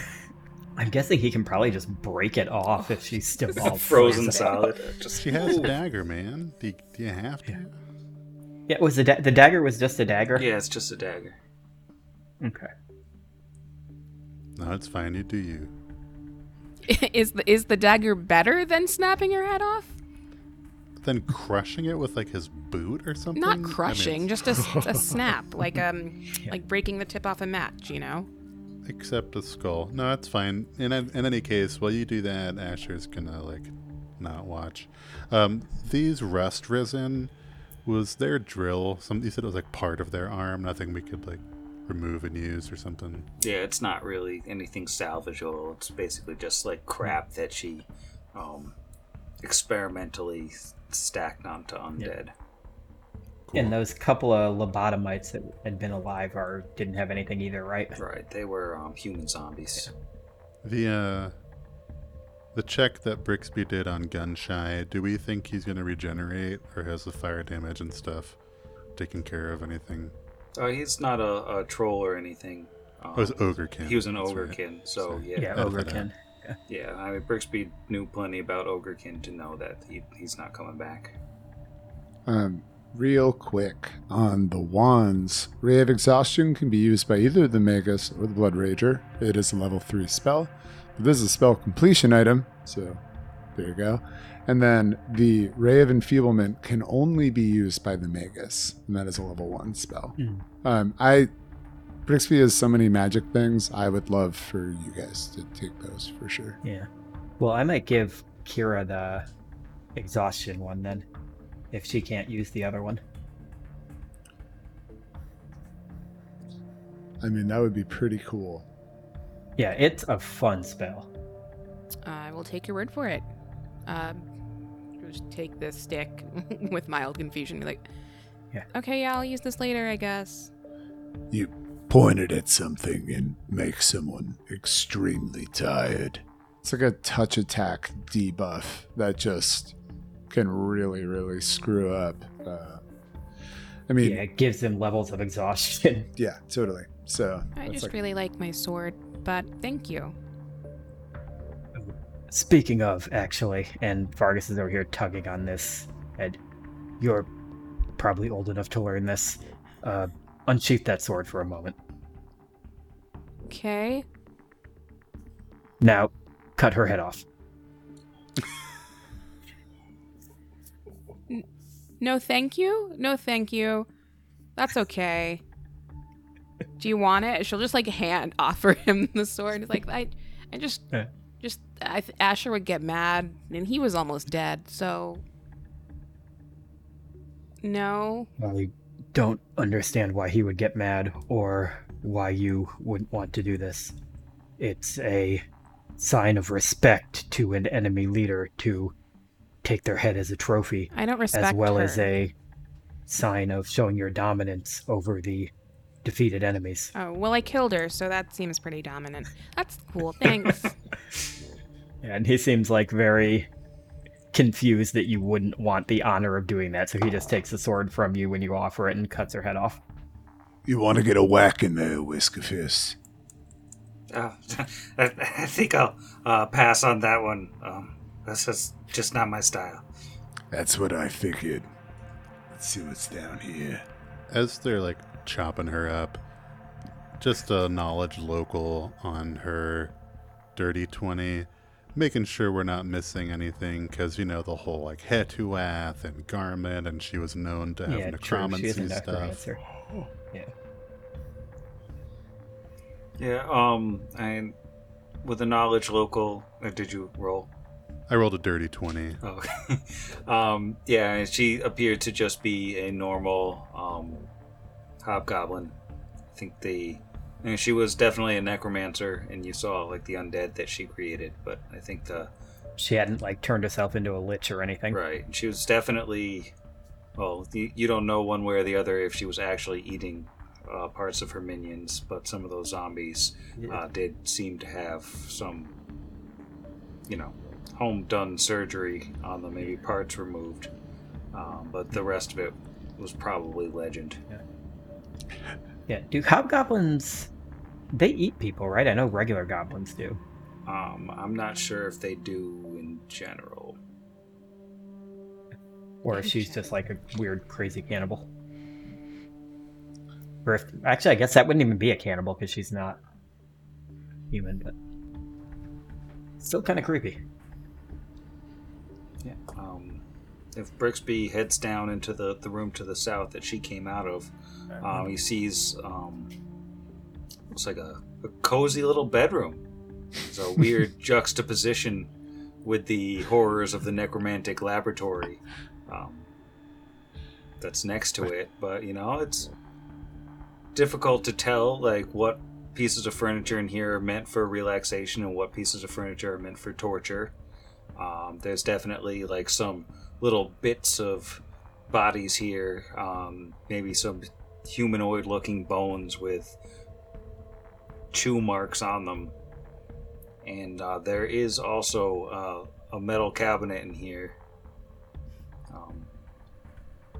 I'm guessing he can probably just break it off if she's still all Frozen solid. Just She has a dagger, man. Do you, do you have to? Yeah, was the da- the dagger was just a dagger? Yeah, it's just a dagger. Okay. No, it's fine. You do you. is the is the dagger better than snapping your head off? Then crushing it with like his boot or something. I Not mean, crushing, it's- just a snap, like um, like breaking the tip off a match. You know. except a skull. No, it's fine. In in any case, while you do that, Asher's gonna like not watch. Um, these rust risen was their drill. Some you said it was like part of their arm. Nothing we could like remove and use or something. Yeah, it's not really anything salvageable. It's basically just like crap that she um, experimentally stacked onto undead. And those couple of lobotomites that had been alive are didn't have anything either, right? Right, they were um, human zombies. The uh, the check that Brixby did on Gunshy. Do we think he's gonna regenerate, or has the fire damage and stuff taken care of anything? Uh, he's not a, a troll or anything. Um, Oh, it was Ogrekin. He was an That's right. ogrekin, so Sorry. yeah, Yeah, Edit ogre that out. can. yeah. I mean, Brixby knew plenty about ogrekin to know that he, he's not coming back. Um, real quick on the wands, Ray of Exhaustion can be used by either the Magus or the Blood Rager. It is a level 3 spell. But This is a spell completion item, so there you go. And then the Ray of Enfeeblement can only be used by the Magus, and that is a level 1 spell. Mm. Um, I. Brixby has so many magic things. I would love for you guys to take those for sure. Yeah. Well, I might give Kira the exhaustion one then, if she can't use the other one. I mean, that would be pretty cool. Yeah, it's a fun spell. I will take your word for it. Um, just take this stick with mild confusion. Be like, Yeah. Okay, yeah, I'll use this later, I guess. You point it at something and make someone extremely tired. It's like a touch attack debuff that just can really, really screw up. Uh, I mean, Yeah, yeah, it gives them levels of exhaustion. Yeah, totally. So I just like, really like my sword, but thank you. Speaking of, actually, and Vargas is over here tugging on this, and you're probably old enough to learn this. Uh, unsheath that sword for a moment. Okay. Now, cut her head off. No, thank you. No, thank you. That's okay. Do you want it? She'll just like hand offer him the sword. It's like I, I just, Yeah. Just I th- Asher would get mad, and he was almost dead. So, no. I don't understand why he would get mad or why you wouldn't want to do this. It's a sign of respect to an enemy leader to take their head as a trophy, I don't respect as well her. as a sign of showing your dominance over the defeated enemies. Oh well, I killed her, so that seems pretty dominant. That's cool. Thanks. And he seems like very confused that you wouldn't want the honor of doing that, so he just takes the sword from you when you offer it and cuts her head off. you want to get a whack in there, Whisker Fist. Uh, I, I think I'll uh, pass on that one. Um, that's just, just not my style. That's what I figured. Let's see what's down here. As they're like chopping her up, just a knowledge local on her dirty 20, making sure we're not missing anything because, you know, the whole like Hetuath and Garment, and she was known to have yeah, true. She necromancy is a stuff. necromancer. Yeah. Yeah, um, and with the knowledge local, uh, did you roll? I rolled a dirty 20. Oh, um, yeah, and she appeared to just be a normal um, hobgoblin. I think the, I mean, she was definitely a necromancer, and you saw like the undead that she created. But I think the She hadn't like turned herself into a lich or anything. right, she was definitely. Well, you, you don't know one way or the other if she was actually eating uh, parts of her minions, but some of those zombies uh, did seem to have some, you know, home done surgery on them, maybe parts removed. Um, but the rest of it was probably legend. Yeah. Do hobgoblins? They eat people, right? I know regular goblins do. Um, I'm not sure if they do in general. Or if she's just like a weird, crazy cannibal. Or if actually, I guess that wouldn't even be a cannibal because she's not. human, but still kind of creepy. Yeah. Um, if Brixby heads down into the, the room to the south that she came out of, um, he sees um, looks like a, a cozy little bedroom. It's a weird juxtaposition with the horrors of the necromantic laboratory um, that's next to it. But you know, it's difficult to tell like what pieces of furniture in here are meant for relaxation and what pieces of furniture are meant for torture. Um, there's definitely like some little bits of bodies here, um, maybe some humanoid looking bones with chew marks on them. And uh, there is also uh, a metal cabinet in here. Um,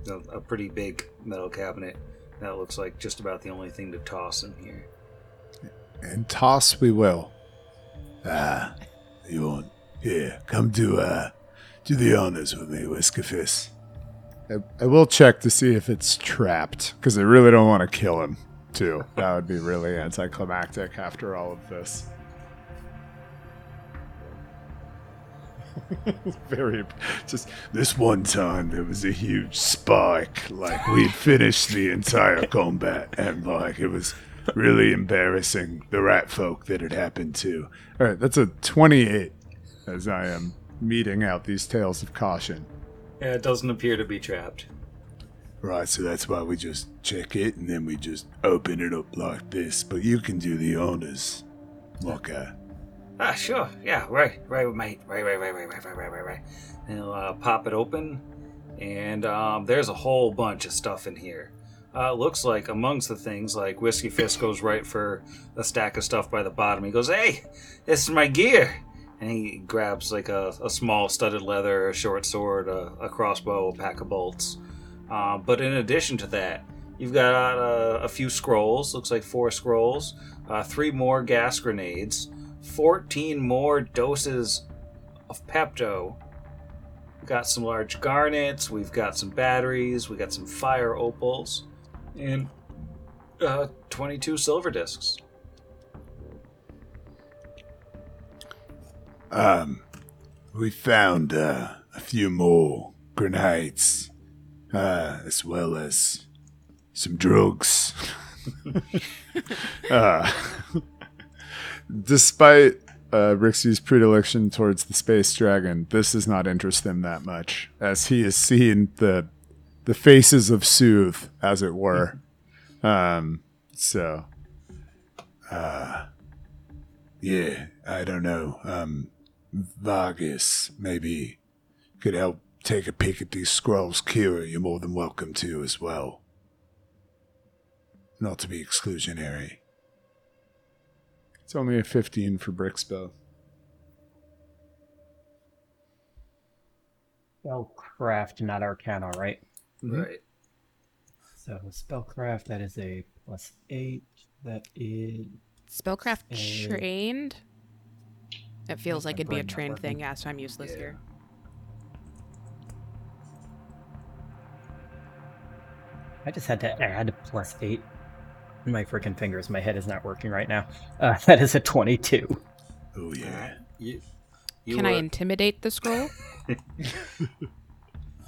a, a pretty big metal cabinet that looks like just about the only thing to toss in here. And toss we will. Ah, you want? Here, come do uh, do the honors with me, Whiskerfist. I, I will check to see if it's trapped, because I really don't want to kill him, too. That would be really anticlimactic after all of this. Very, just this one time there was a huge spike. Like we'd finished the entire combat, and like it was really embarrassing the rat folk that it happened to. All right, that's a 28 as I am meeting out these tales of caution. Yeah, it doesn't appear to be trapped. Right, so that's why we just check it and then we just open it up like this. But you can do the honors. Uh Ah, sure. Yeah, right, right, mate. Right, right, right, right, right, right, right, right, right. And he'll uh, pop it open, and um, there's a whole bunch of stuff in here. Uh, looks like amongst the things, like Whiskey Fist goes right for a stack of stuff by the bottom. He goes, "Hey, this is my gear," and he grabs like a, a small studded leather, a short sword, a, a crossbow, a pack of bolts. Uh, but in addition to that, you've got uh, a few scrolls. Looks like four scrolls, uh, three more gas grenades. 14 more doses of Pepto. We've got some large garnets, we've got some batteries, we got some fire opals, and uh, 22 silver discs. Um we found uh, a few more grenades. Uh as well as some drugs. uh Despite uh, Rixie's predilection towards the space dragon, this does not interest him that much, as he has seen the the faces of Soothe, as it were. Um, so, uh, yeah, I don't know. Um, Vargas maybe could help take a peek at these scrolls. Kira, you're more than welcome to as well. Not to be exclusionary. It's only a 15 for Brixby. Spellcraft, not Arcana, right? Right. So spellcraft, that is a plus eight. That is Spellcraft Eh. trained. It feels like it'd be a brain trained thing. Yeah, so I'm useless Yeah. here. I just had to add plus eight. My freaking fingers, my head is not working right now. Uh, that is a twenty-two. Oh, yeah. You, you Can I intimidate the scroll?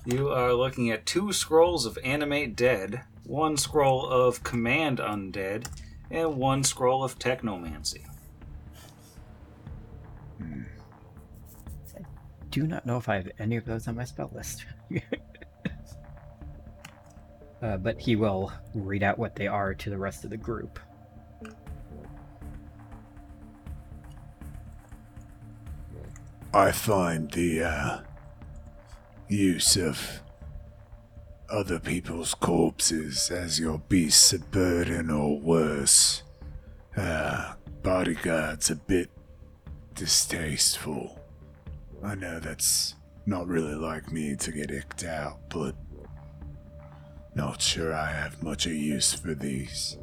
You are looking at two scrolls of Animate Dead, one scroll of Command Undead, and one scroll of Technomancy. Do not know if I have any of those on my spell list. uh, but he will read out what they are to the rest of the group. I find the uh, use of other people's corpses as your beasts of burden or worse, uh, bodyguards a bit distasteful. I know that's not really like me to get icked out, but not sure I have much of use for these.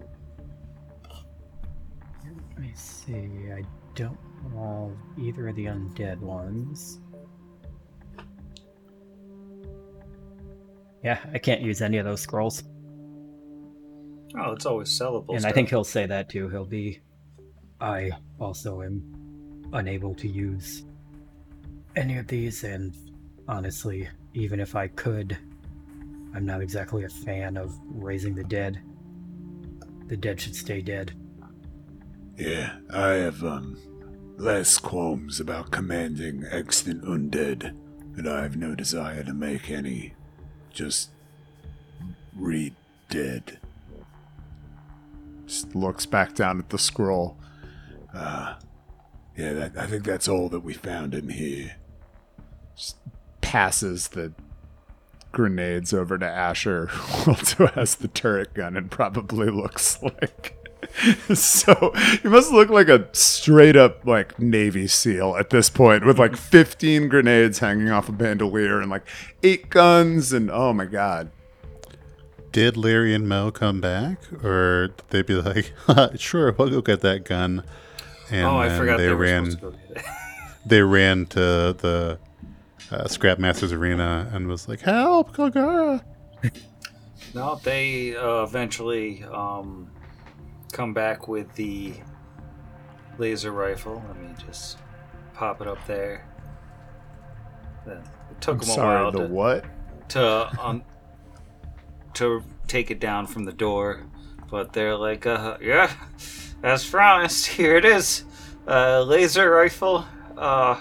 Let me see. I don't have either of the undead ones. Yeah, I can't use any of those scrolls. Oh, it's always sellable. and I think he'll say that too. He'll be I also am unable to use any of these, and honestly, even if I could, I'm not exactly a fan of raising the dead. The dead should stay dead. Yeah, I have um less qualms about commanding extant undead, and I have no desire to make any. Just read dead. Just looks back down at the scroll. Uh, yeah, that, I think that's all that we found in here. Passes the grenades over to Asher, who also has the turret gun and probably looks like. so he must look like a straight up like Navy SEAL at this point, with like 15 grenades hanging off a bandolier and like eight guns, and oh my god. Did Larry and Mel come back, or did they be like, "Sure, we'll go get that gun"? And oh, I forgot they, they, ran. to go get it. They ran to the uh, Scrap Masters arena and was like, "Help, Kagara!" No, they uh, eventually um, come back with the laser rifle. Let me just pop it up there. Then It took I'm them a sorry, while the to, what? to um, to take it down from the door, but they're like, uh, "Yeah, as promised, here it is, uh, laser rifle. Uh,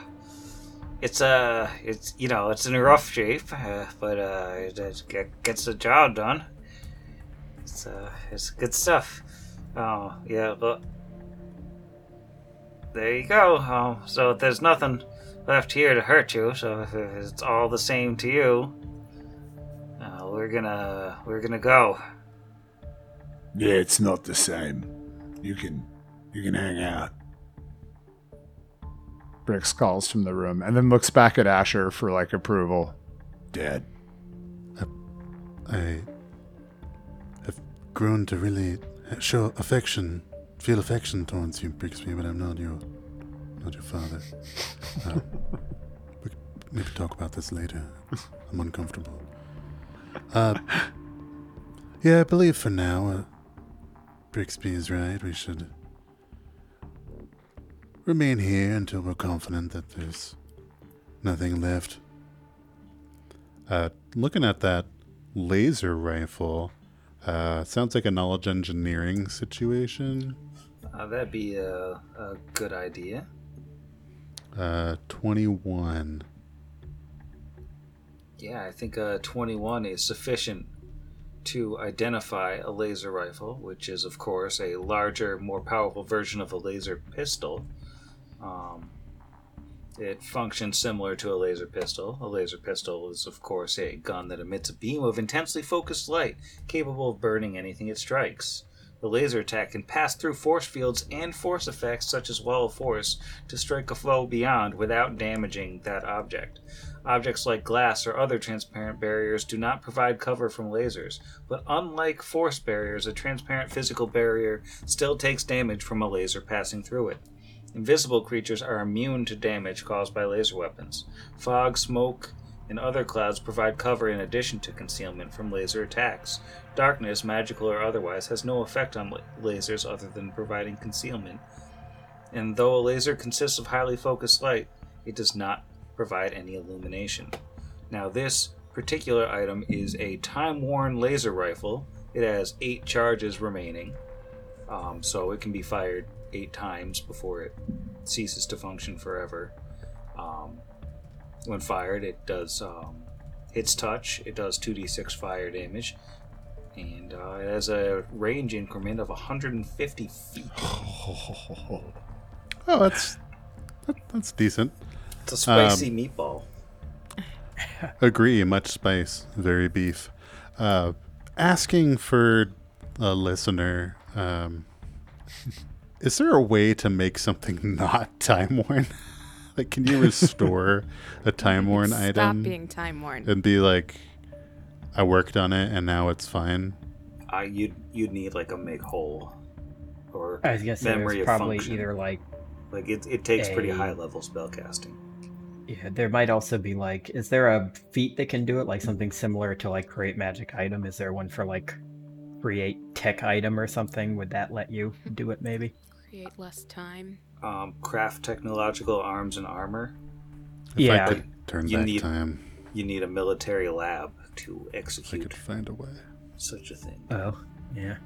it's uh, it's you know, it's in a rough shape, uh, but uh, it, it get- gets the job done. It's uh, it's good stuff. Oh yeah, but there you go. Um, so there's nothing left here to hurt you. So if it's all the same to you, uh, we're gonna we're gonna go. Yeah, it's not the same. You can you can hang out. Brix calls from the room and then looks back at Asher for like approval. Dad. I have grown to really show affection, feel affection towards you, Brixby, but I'm not your, not your father. Uh, we could maybe talk about this later. I'm uncomfortable. Uh, yeah, I believe for now, uh, Brixby is right. We should remain here until we're confident that there's nothing left. Uh, looking at that laser rifle, uh, sounds like a knowledge engineering situation. Uh, that'd be a, a good idea. Uh, 21. Yeah, I think uh, 21 is sufficient to identify a laser rifle, which is, of course, a larger, more powerful version of a laser pistol. Um, it functions similar to a laser pistol. A laser pistol is, of course, a gun that emits a beam of intensely focused light capable of burning anything it strikes. The laser attack can pass through force fields and force effects, such as wall of force, to strike a foe beyond without damaging that object. Objects like glass or other transparent barriers do not provide cover from lasers, but unlike force barriers, a transparent physical barrier still takes damage from a laser passing through it. Invisible creatures are immune to damage caused by laser weapons. Fog, smoke, and other clouds provide cover in addition to concealment from laser attacks. Darkness, magical or otherwise, has no effect on lasers other than providing concealment. And though a laser consists of highly focused light, it does not provide any illumination. Now, this particular item is a time worn laser rifle. It has eight charges remaining, um, so it can be fired eight times before it ceases to function forever. Um, when fired, it does um, hits touch. It does 2d6 fire damage, and uh, it has a range increment of 150 feet. Oh, that's that, that's decent. It's a spicy meatball. Agree, much spice, very beef. Uh, asking for a listener, um, is there a way to make something not time worn? like, can you restore a time worn Stop item Stop being time worn. and be like, I worked on it and now it's fine? Uh, you'd you'd need like a make whole or I was gonna say memory of probably function. either like like it, it takes pretty high level spellcasting. Yeah, there might also be like is there a feat that can do it like something similar to like create magic item? Is there one for like create tech item or something? Would that let you do it maybe? Create less time. Um, craft technological arms and armor. If Yeah. I could turn You back need- time, You need a military lab to if I could find a way. such a thing. Oh, yeah.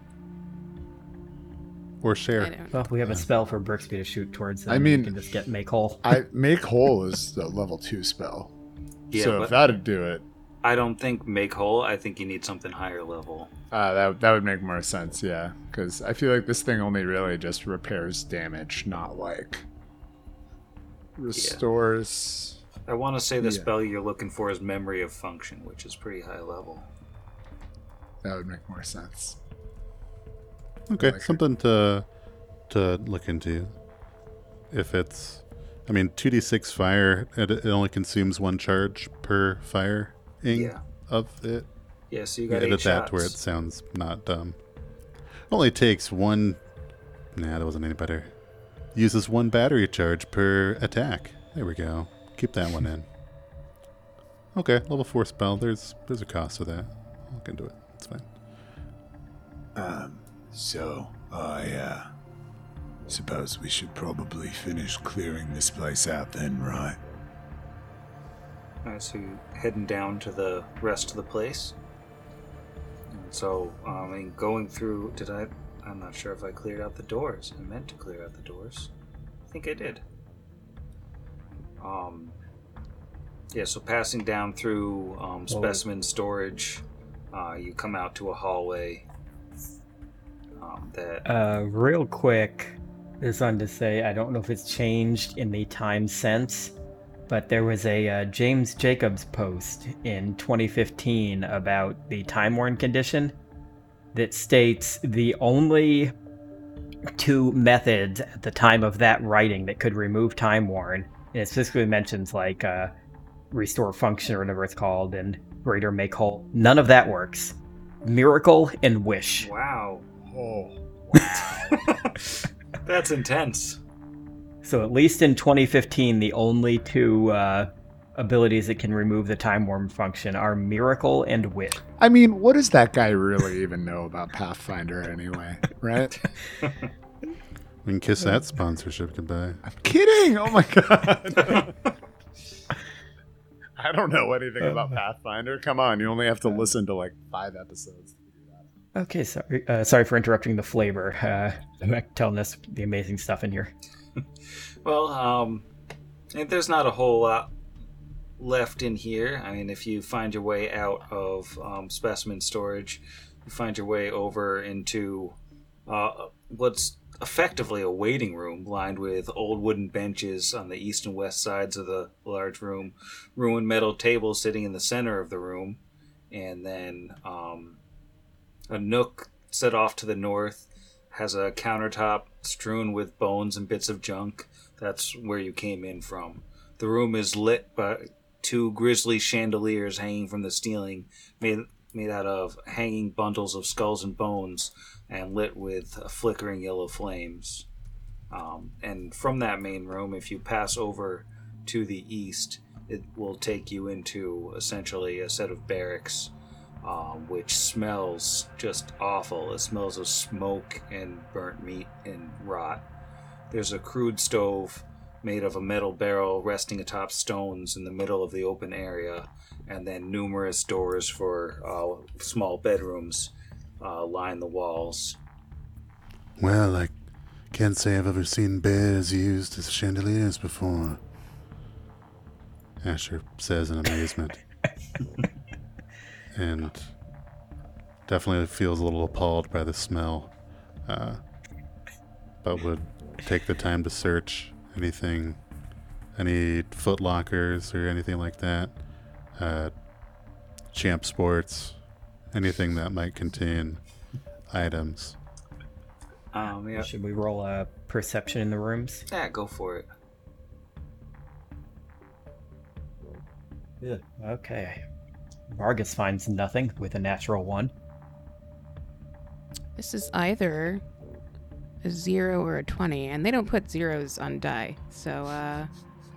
Or I share. Well, we have a spell for Brixby to shoot towards. Them. I mean- we can just get make whole. I make whole is the level two spell. Yeah, so if that'd do it, I don't think make whole. I think you need something higher level. uh, that that would make more sense. Yeah, because I feel like this thing only really just repairs damage, not like restores. I want to say the Yeah. spell you're looking for is memory of function, which is pretty high level. That would make more sense. Okay, like it. something to to look into. If it's, I mean, two d six fire, it, it only consumes one charge per fire ing Yeah. of it. Yeah, so you got edit that shots. where it sounds not dumb. Only takes one. Nah, that wasn't any better. Uses one battery charge per attack. There we go. Keep that one in. Okay, level four spell. There's there's a cost to that. I'll look into it. It's fine. Um, so I uh suppose we should probably finish clearing this place out then, right? Alright, so you're heading down to the rest of the place. And so, um, mean, going through, did I? I'm not sure if I cleared out the doors. I meant to clear out the doors. I think I did. Um, yeah, so passing down through um, specimen storage, uh, you come out to a hallway. That Uh, real quick, this on to say I don't know if it's changed in the time since, but there was a uh, James Jacobs post in 2015 about the time worn condition that states the only two methods at the time of that writing that could remove time worn, and it specifically mentions like uh, restore function or whatever it's called and greater make whole. None of that works. Miracle and wish. wow, Oh, that's intense. So at least in 2015, the only two uh, abilities that can remove the time worn function are Miracle and Wish. I mean, what does that guy really even know about Pathfinder anyway? Right? We can kiss that sponsorship goodbye. I'm kidding. Oh my god. I don't know anything about Pathfinder. Come on, you only have to listen to like five episodes. Okay, sorry, uh, sorry for interrupting the flavor. Uh, I'm telling us the amazing stuff in here. Well, um, there's not a whole lot left in here. I mean, if you find your way out of um, specimen storage, you find your way over into uh, what's effectively a waiting room lined with old wooden benches on the east and west sides of the large room, ruined metal tables sitting in the center of the room, and then um, a nook set off to the north has a countertop strewn with bones and bits of junk. That's where you came in from. The room is lit by two grisly chandeliers hanging from the ceiling, made made out of hanging bundles of skulls and bones, and lit with flickering yellow flames. Um, and from that main room, if you pass over to the east, it will take you into essentially a set of barracks um, which smells just awful. It smells of smoke and burnt meat and rot. There's a crude stove made of a metal barrel resting atop stones in the middle of the open area, and then numerous doors for uh, small bedrooms uh, line the walls. Well, I can't say I've ever seen bears used as chandeliers before. Asher says in amazement. and definitely feels a little appalled by the smell. Uh, but would take the time to search anything, any foot lockers or anything like that. Uh, champ sports, anything that might contain items. Um, yeah, Should we roll a perception in the rooms? yeah, go for it. Yeah. Okay. Vargas finds nothing with a natural one. This is either a zero or a 20, and they don't put zeros on die. So, uh,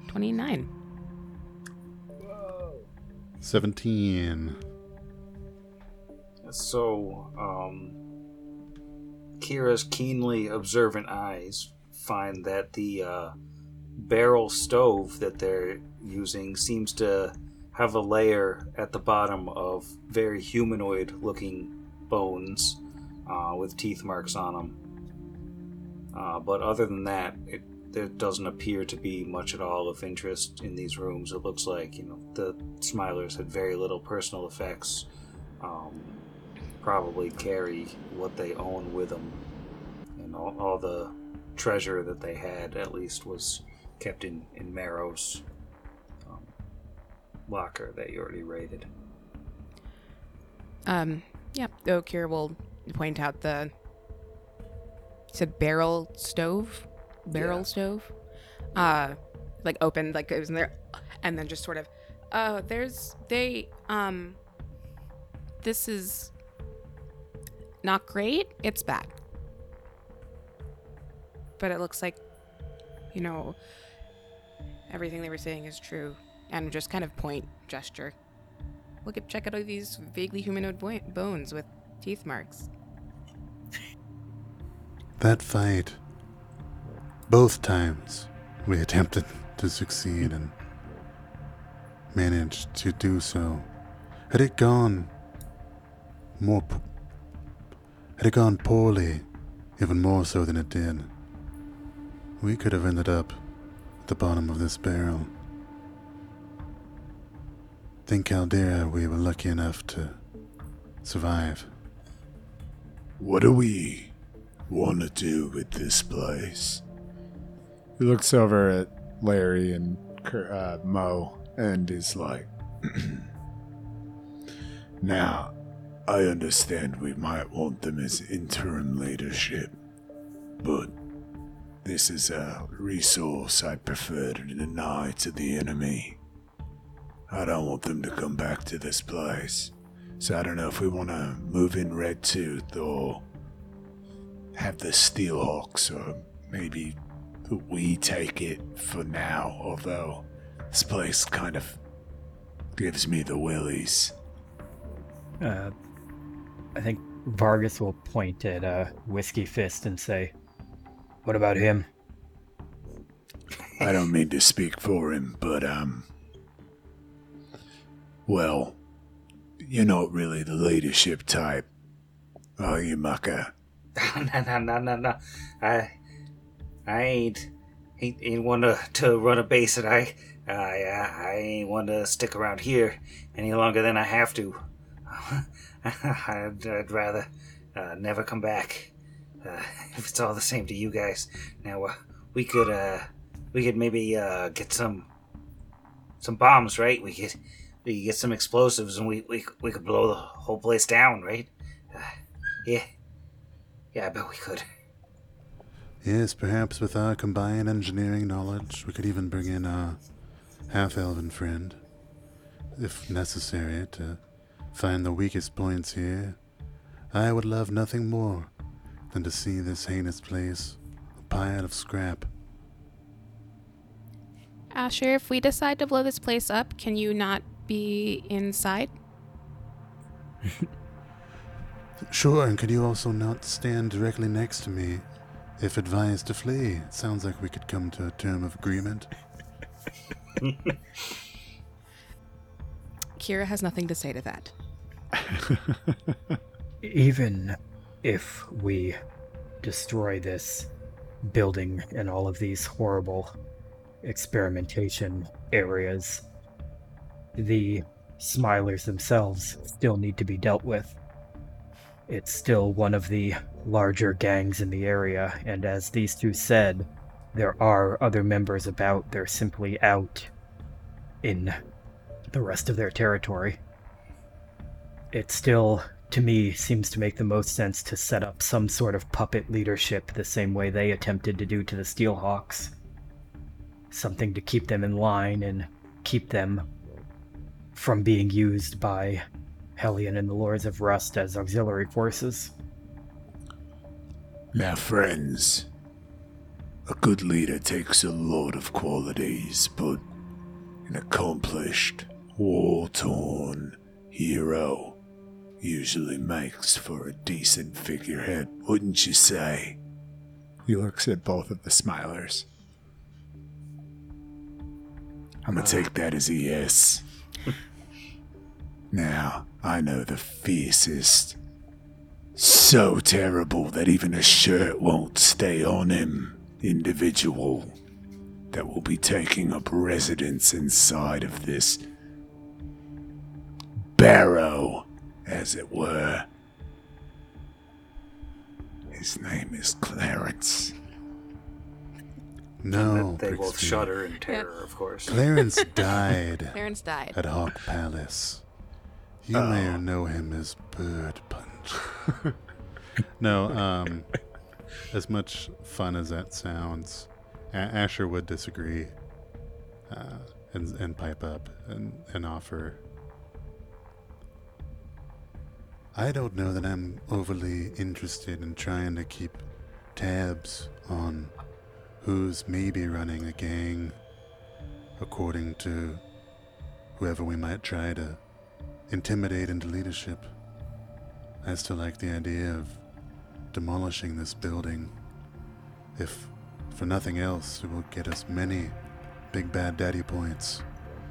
29. 17. So, um, Kira's keenly observant eyes find that the uh, barrel stove that they're using seems to have a layer at the bottom of very humanoid looking bones uh, with teeth marks on them. Uh, but other than that, it there doesn't appear to be much at all of interest in these rooms. It looks like you know the Smilers had very little personal effects. Um, probably carry what they own with them, and all, all the treasure that they had at least was kept in in Marrow's um, locker that you already raided. Um, yeah, Okir will point out the. You said barrel stove? Barrel Yeah. stove? Uh, like opened, like it was in there, and then just sort of, uh, there's, they, um, this is not great. It's bad. But it looks like, you know, everything they were saying is true. And just kind of point gesture. Look at check out all these vaguely humanoid boi- bones with teeth marks. That fight, both times we attempted to succeed and managed to do so. Had it gone more, p- had it gone poorly, even more so than it did, we could have ended up at the bottom of this barrel. Think Caldera, we were lucky enough to survive. What do we want to do with this place? He looks over at Larry and uh, Mo and is like, Now, I understand we might want them as interim leadership, but this is a resource I prefer to deny to the enemy. I don't want them to come back to this place. So I don't know if we want to move in Red Tooth or have the Steelhawks or maybe we take it for now, although this place kind of gives me the willies. Uh, I think Vargas will point at uh, Whiskey Fist and say, What about him? I don't mean to speak for him, but um well, you're not really the leadership type, are you, Mucker? no, no, no, no, no. I, I ain't, ain't, ain't to, to run a base, and I, I, I ain't one to stick around here any longer than I have to. I'd, I'd rather uh, never come back. Uh, if it's all the same to you guys, now uh, we could, uh, we could maybe uh, get some, some bombs, right? We could, we could get some explosives, and we, we, we could blow the whole place down, right? Uh, yeah. Yeah, I bet we could. Yes, perhaps with our combined engineering knowledge, we could even bring in our half elven friend, if necessary, to find the weakest points here. I would love nothing more than to see this heinous place a pile of scrap. Asher, if we decide to blow this place up, can you not be inside? Sure, and could you also not stand directly next to me if advised to flee? It sounds like we could come to a term of agreement. Kira has nothing to say to that. Even if we destroy this building and all of these horrible experimentation areas, the Smilers themselves still need to be dealt with. It's still one of the larger gangs in the area, and as these two said, there are other members about. They're simply out in the rest of their territory. It still, to me, seems to make the most sense to set up some sort of puppet leadership the same way they attempted to do to the Steelhawks. Something to keep them in line and keep them from being used by Hellion and the Lords of Rust as auxiliary forces. Now, friends, a good leader takes a lot of qualities, but an accomplished, war torn hero usually makes for a decent figurehead, wouldn't you say? He looks at both of the smilers. I'm gonna uh. take that as a yes. now, I know the fiercest. So terrible that even a shirt won't stay on him. Individual that will be taking up residence inside of this barrow, as it were. His name is Clarence. No, they both shudder in terror, of course. Clarence died Clarence died. at Hawk Palace. You may know him as Bird Punch. no, um, as much fun as that sounds, A- Asher would disagree uh, and, and pipe up and, and offer. I don't know that I'm overly interested in trying to keep tabs on who's maybe running a gang according to whoever we might try to intimidate into leadership. I still like the idea of demolishing this building. If for nothing else, it will get us many big bad daddy points.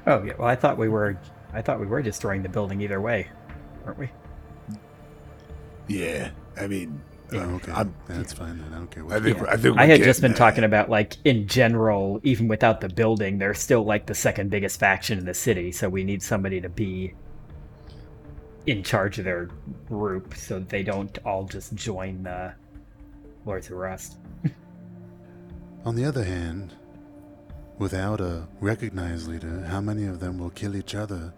Oh yeah. Well, I thought we were. I thought we were destroying the building either way, weren't we? Yeah, I mean, Oh, okay. I'm- That's fine then. I don't care I think Yeah. I think I had just getting been talking about like in general, even without the building, they're still like the second biggest faction in the city. So we need somebody to be in charge of their group, so they don't all just join the Lords of Rust. On the other hand, without a recognized leader, how many of them will kill each other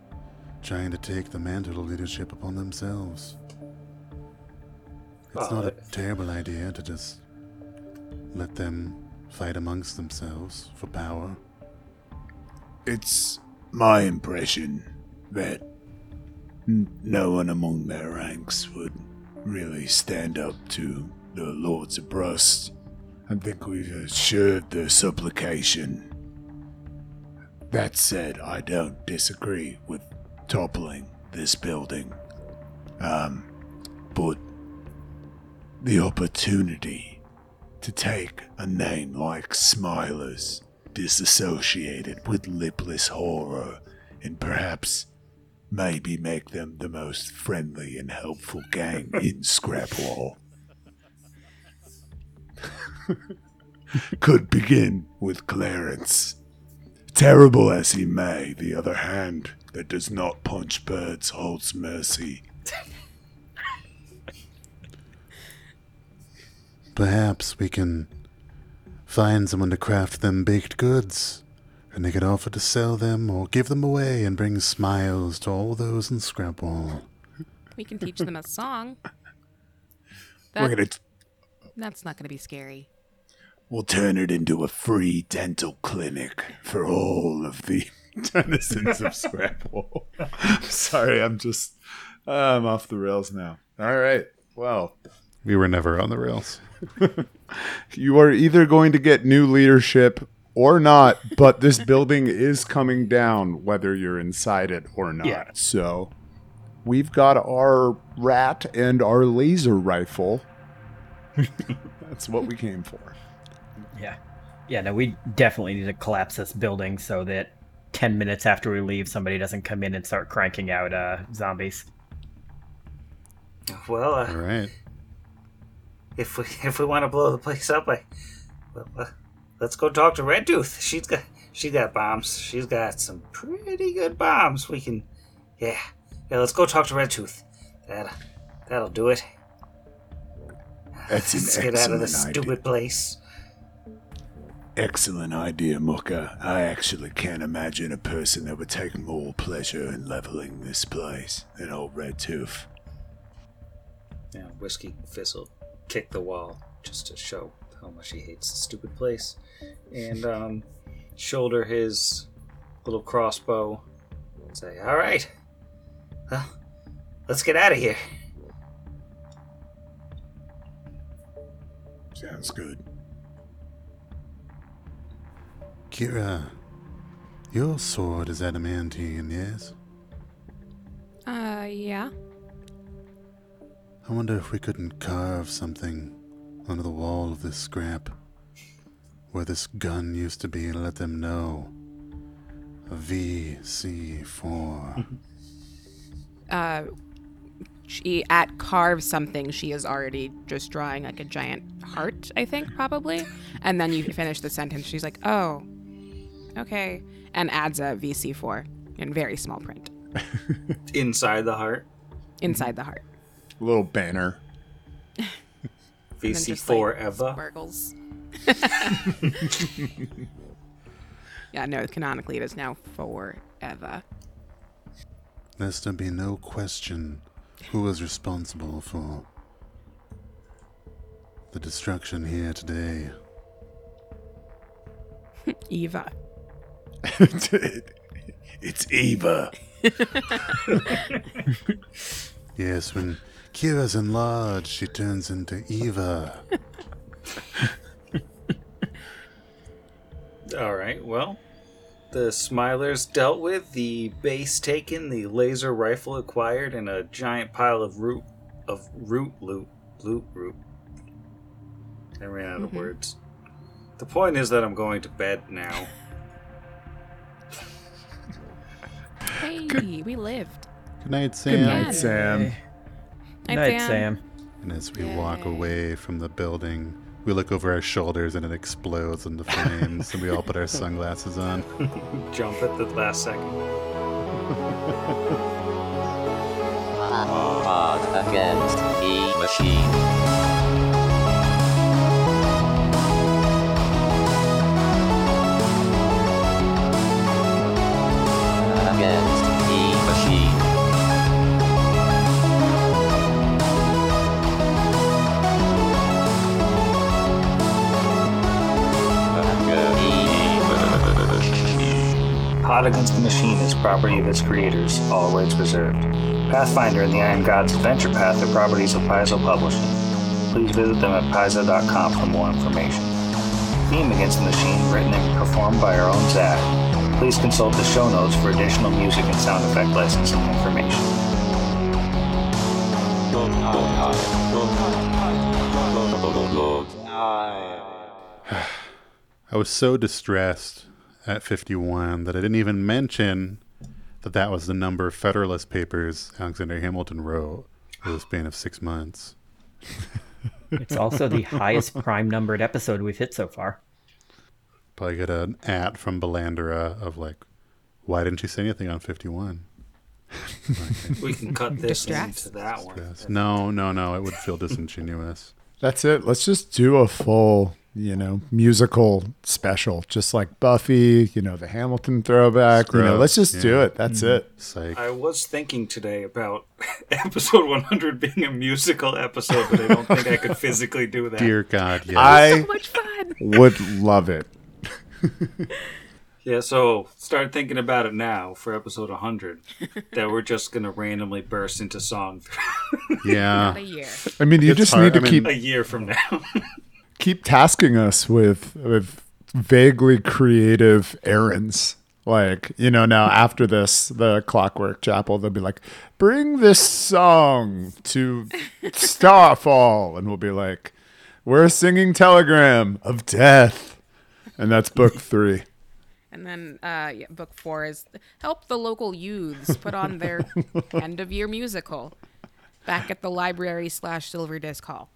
trying to take the mantle of leadership upon themselves? It's Well, not a uh, terrible idea to just let them fight amongst themselves for power. It's my impression that n- no one among their ranks would really stand up to the Lords of Rust. I think we've assured their supplication. That said, I don't disagree with toppling this building. Um, but the opportunity to take a name like Smilers, disassociated with lipless horror, and perhaps maybe make them the most friendly and helpful gang in Scrapwall. Could begin with Clarence. Terrible as he may, the other hand that does not punch birds holds mercy. Perhaps we can find someone to craft them baked goods, and they could offer to sell them or give them away and bring smiles to all those in Scrapwall. We can teach them a song. We're gonna that's not going to be scary. We'll turn it into a free dental clinic for all of the denizens of Scrapwall. Sorry, I'm just I'm off the rails now. All right. Well, We were never on the rails. you are either going to get new leadership or not, but this building is coming down whether you're inside it or not. Yeah. So we've got our rat and our laser rifle. That's what we came for. Yeah. Yeah, no, we definitely need to collapse this building so that 10 minutes after we leave, somebody doesn't come in and start cranking out uh, zombies. Well, uh, All right. if we if we want to blow the place up, I well, uh, let's go talk to Red Tooth. She's got she got bombs. She's got some pretty good bombs. We can, yeah, yeah. Let's go talk to Red Tooth. That that'll do it. That's an Let's get out of this idea. stupid place. excellent idea, Mucka. I actually can't imagine a person that would take more pleasure in leveling this place than old Red Tooth. Yeah, whiskey fizzle kick the wall just to show how much he hates the stupid place, and um, shoulder his little crossbow. And say, "All right, well, let's get out of here." Sounds good. Kira, your sword is adamantine, yes? Uh, yeah. I wonder if we couldn't carve something onto the wall of this scrap where this gun used to be and let them know. VC4. Uh, she at carve something. She is already just drawing like a giant heart. I think probably. And then you finish the sentence. She's like, "Oh, okay," and adds a VC4 in very small print Inside the heart. inside the heart. Little banner. And then VC4 just, like, Eva. Sparkles. yeah, no, canonically it is now forever. Lest there be no question who was responsible for the destruction here today. Eva. it's Eva. Yes, when Kira's enlarged, she turns into Eva. All right. Well, the Smilers dealt with, the base taken, the laser rifle acquired, and a giant pile of root of root loot loot root. I ran out of mm-hmm. words. The point is that I'm going to bed now. Hey, we lived. Good night, Sam. Good Sam. night, Sam. Night, Night, Sam. Sam. And as we walk away from the building, we look over our shoulders and it explodes into flames, and we all put our sunglasses on. Jump at the last second. Pod against the machine. Pod Against the Machine is property of its creators, all rights reserved. Pathfinder and the Iron Gods Adventure Path are properties of Paizo Publishing. Please visit them at paizo.com for more information. Theme Against the Machine, written and performed by our own Zach. Please consult the show notes for additional music and sound effect licensing information. I was so distressed at 51 that I didn't even mention that that was the number of Federalist Papers Alexander Hamilton wrote over the span of six months. It's also the highest prime numbered episode we've hit so far. Probably get an at from Belandera of like, why didn't you say anything on 51? We can cut this Distress? into that one. Yes. No, no, no. It would feel disingenuous. That's it. Let's just do a full, you know, musical special, just like Buffy, you know, the Hamilton throwback. You know, let's just do it. That's mm-hmm. it. Psych. I was thinking today about episode 100 being a musical episode, but I don't think I could physically do that. Dear God, yes. I So much fun. would love it. Yeah, so start thinking about it now for episode 100 that we're just going to randomly burst into song yeah. A year. I mean, you It's just hard. need to I mean- keep a year from now. Keep tasking us with with vaguely creative errands. Like, you know, now after this, the Clockwork Chapel, they'll be like, bring this song to Starfall. And we'll be like, we're singing Telegram of Death. And that's book three. And then uh, yeah, book four is help the local youths put on their end of year musical back at the library slash Silver Disc Hall.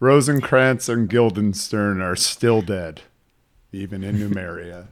Rosencrantz and Guildenstern are still dead, even in Numeria.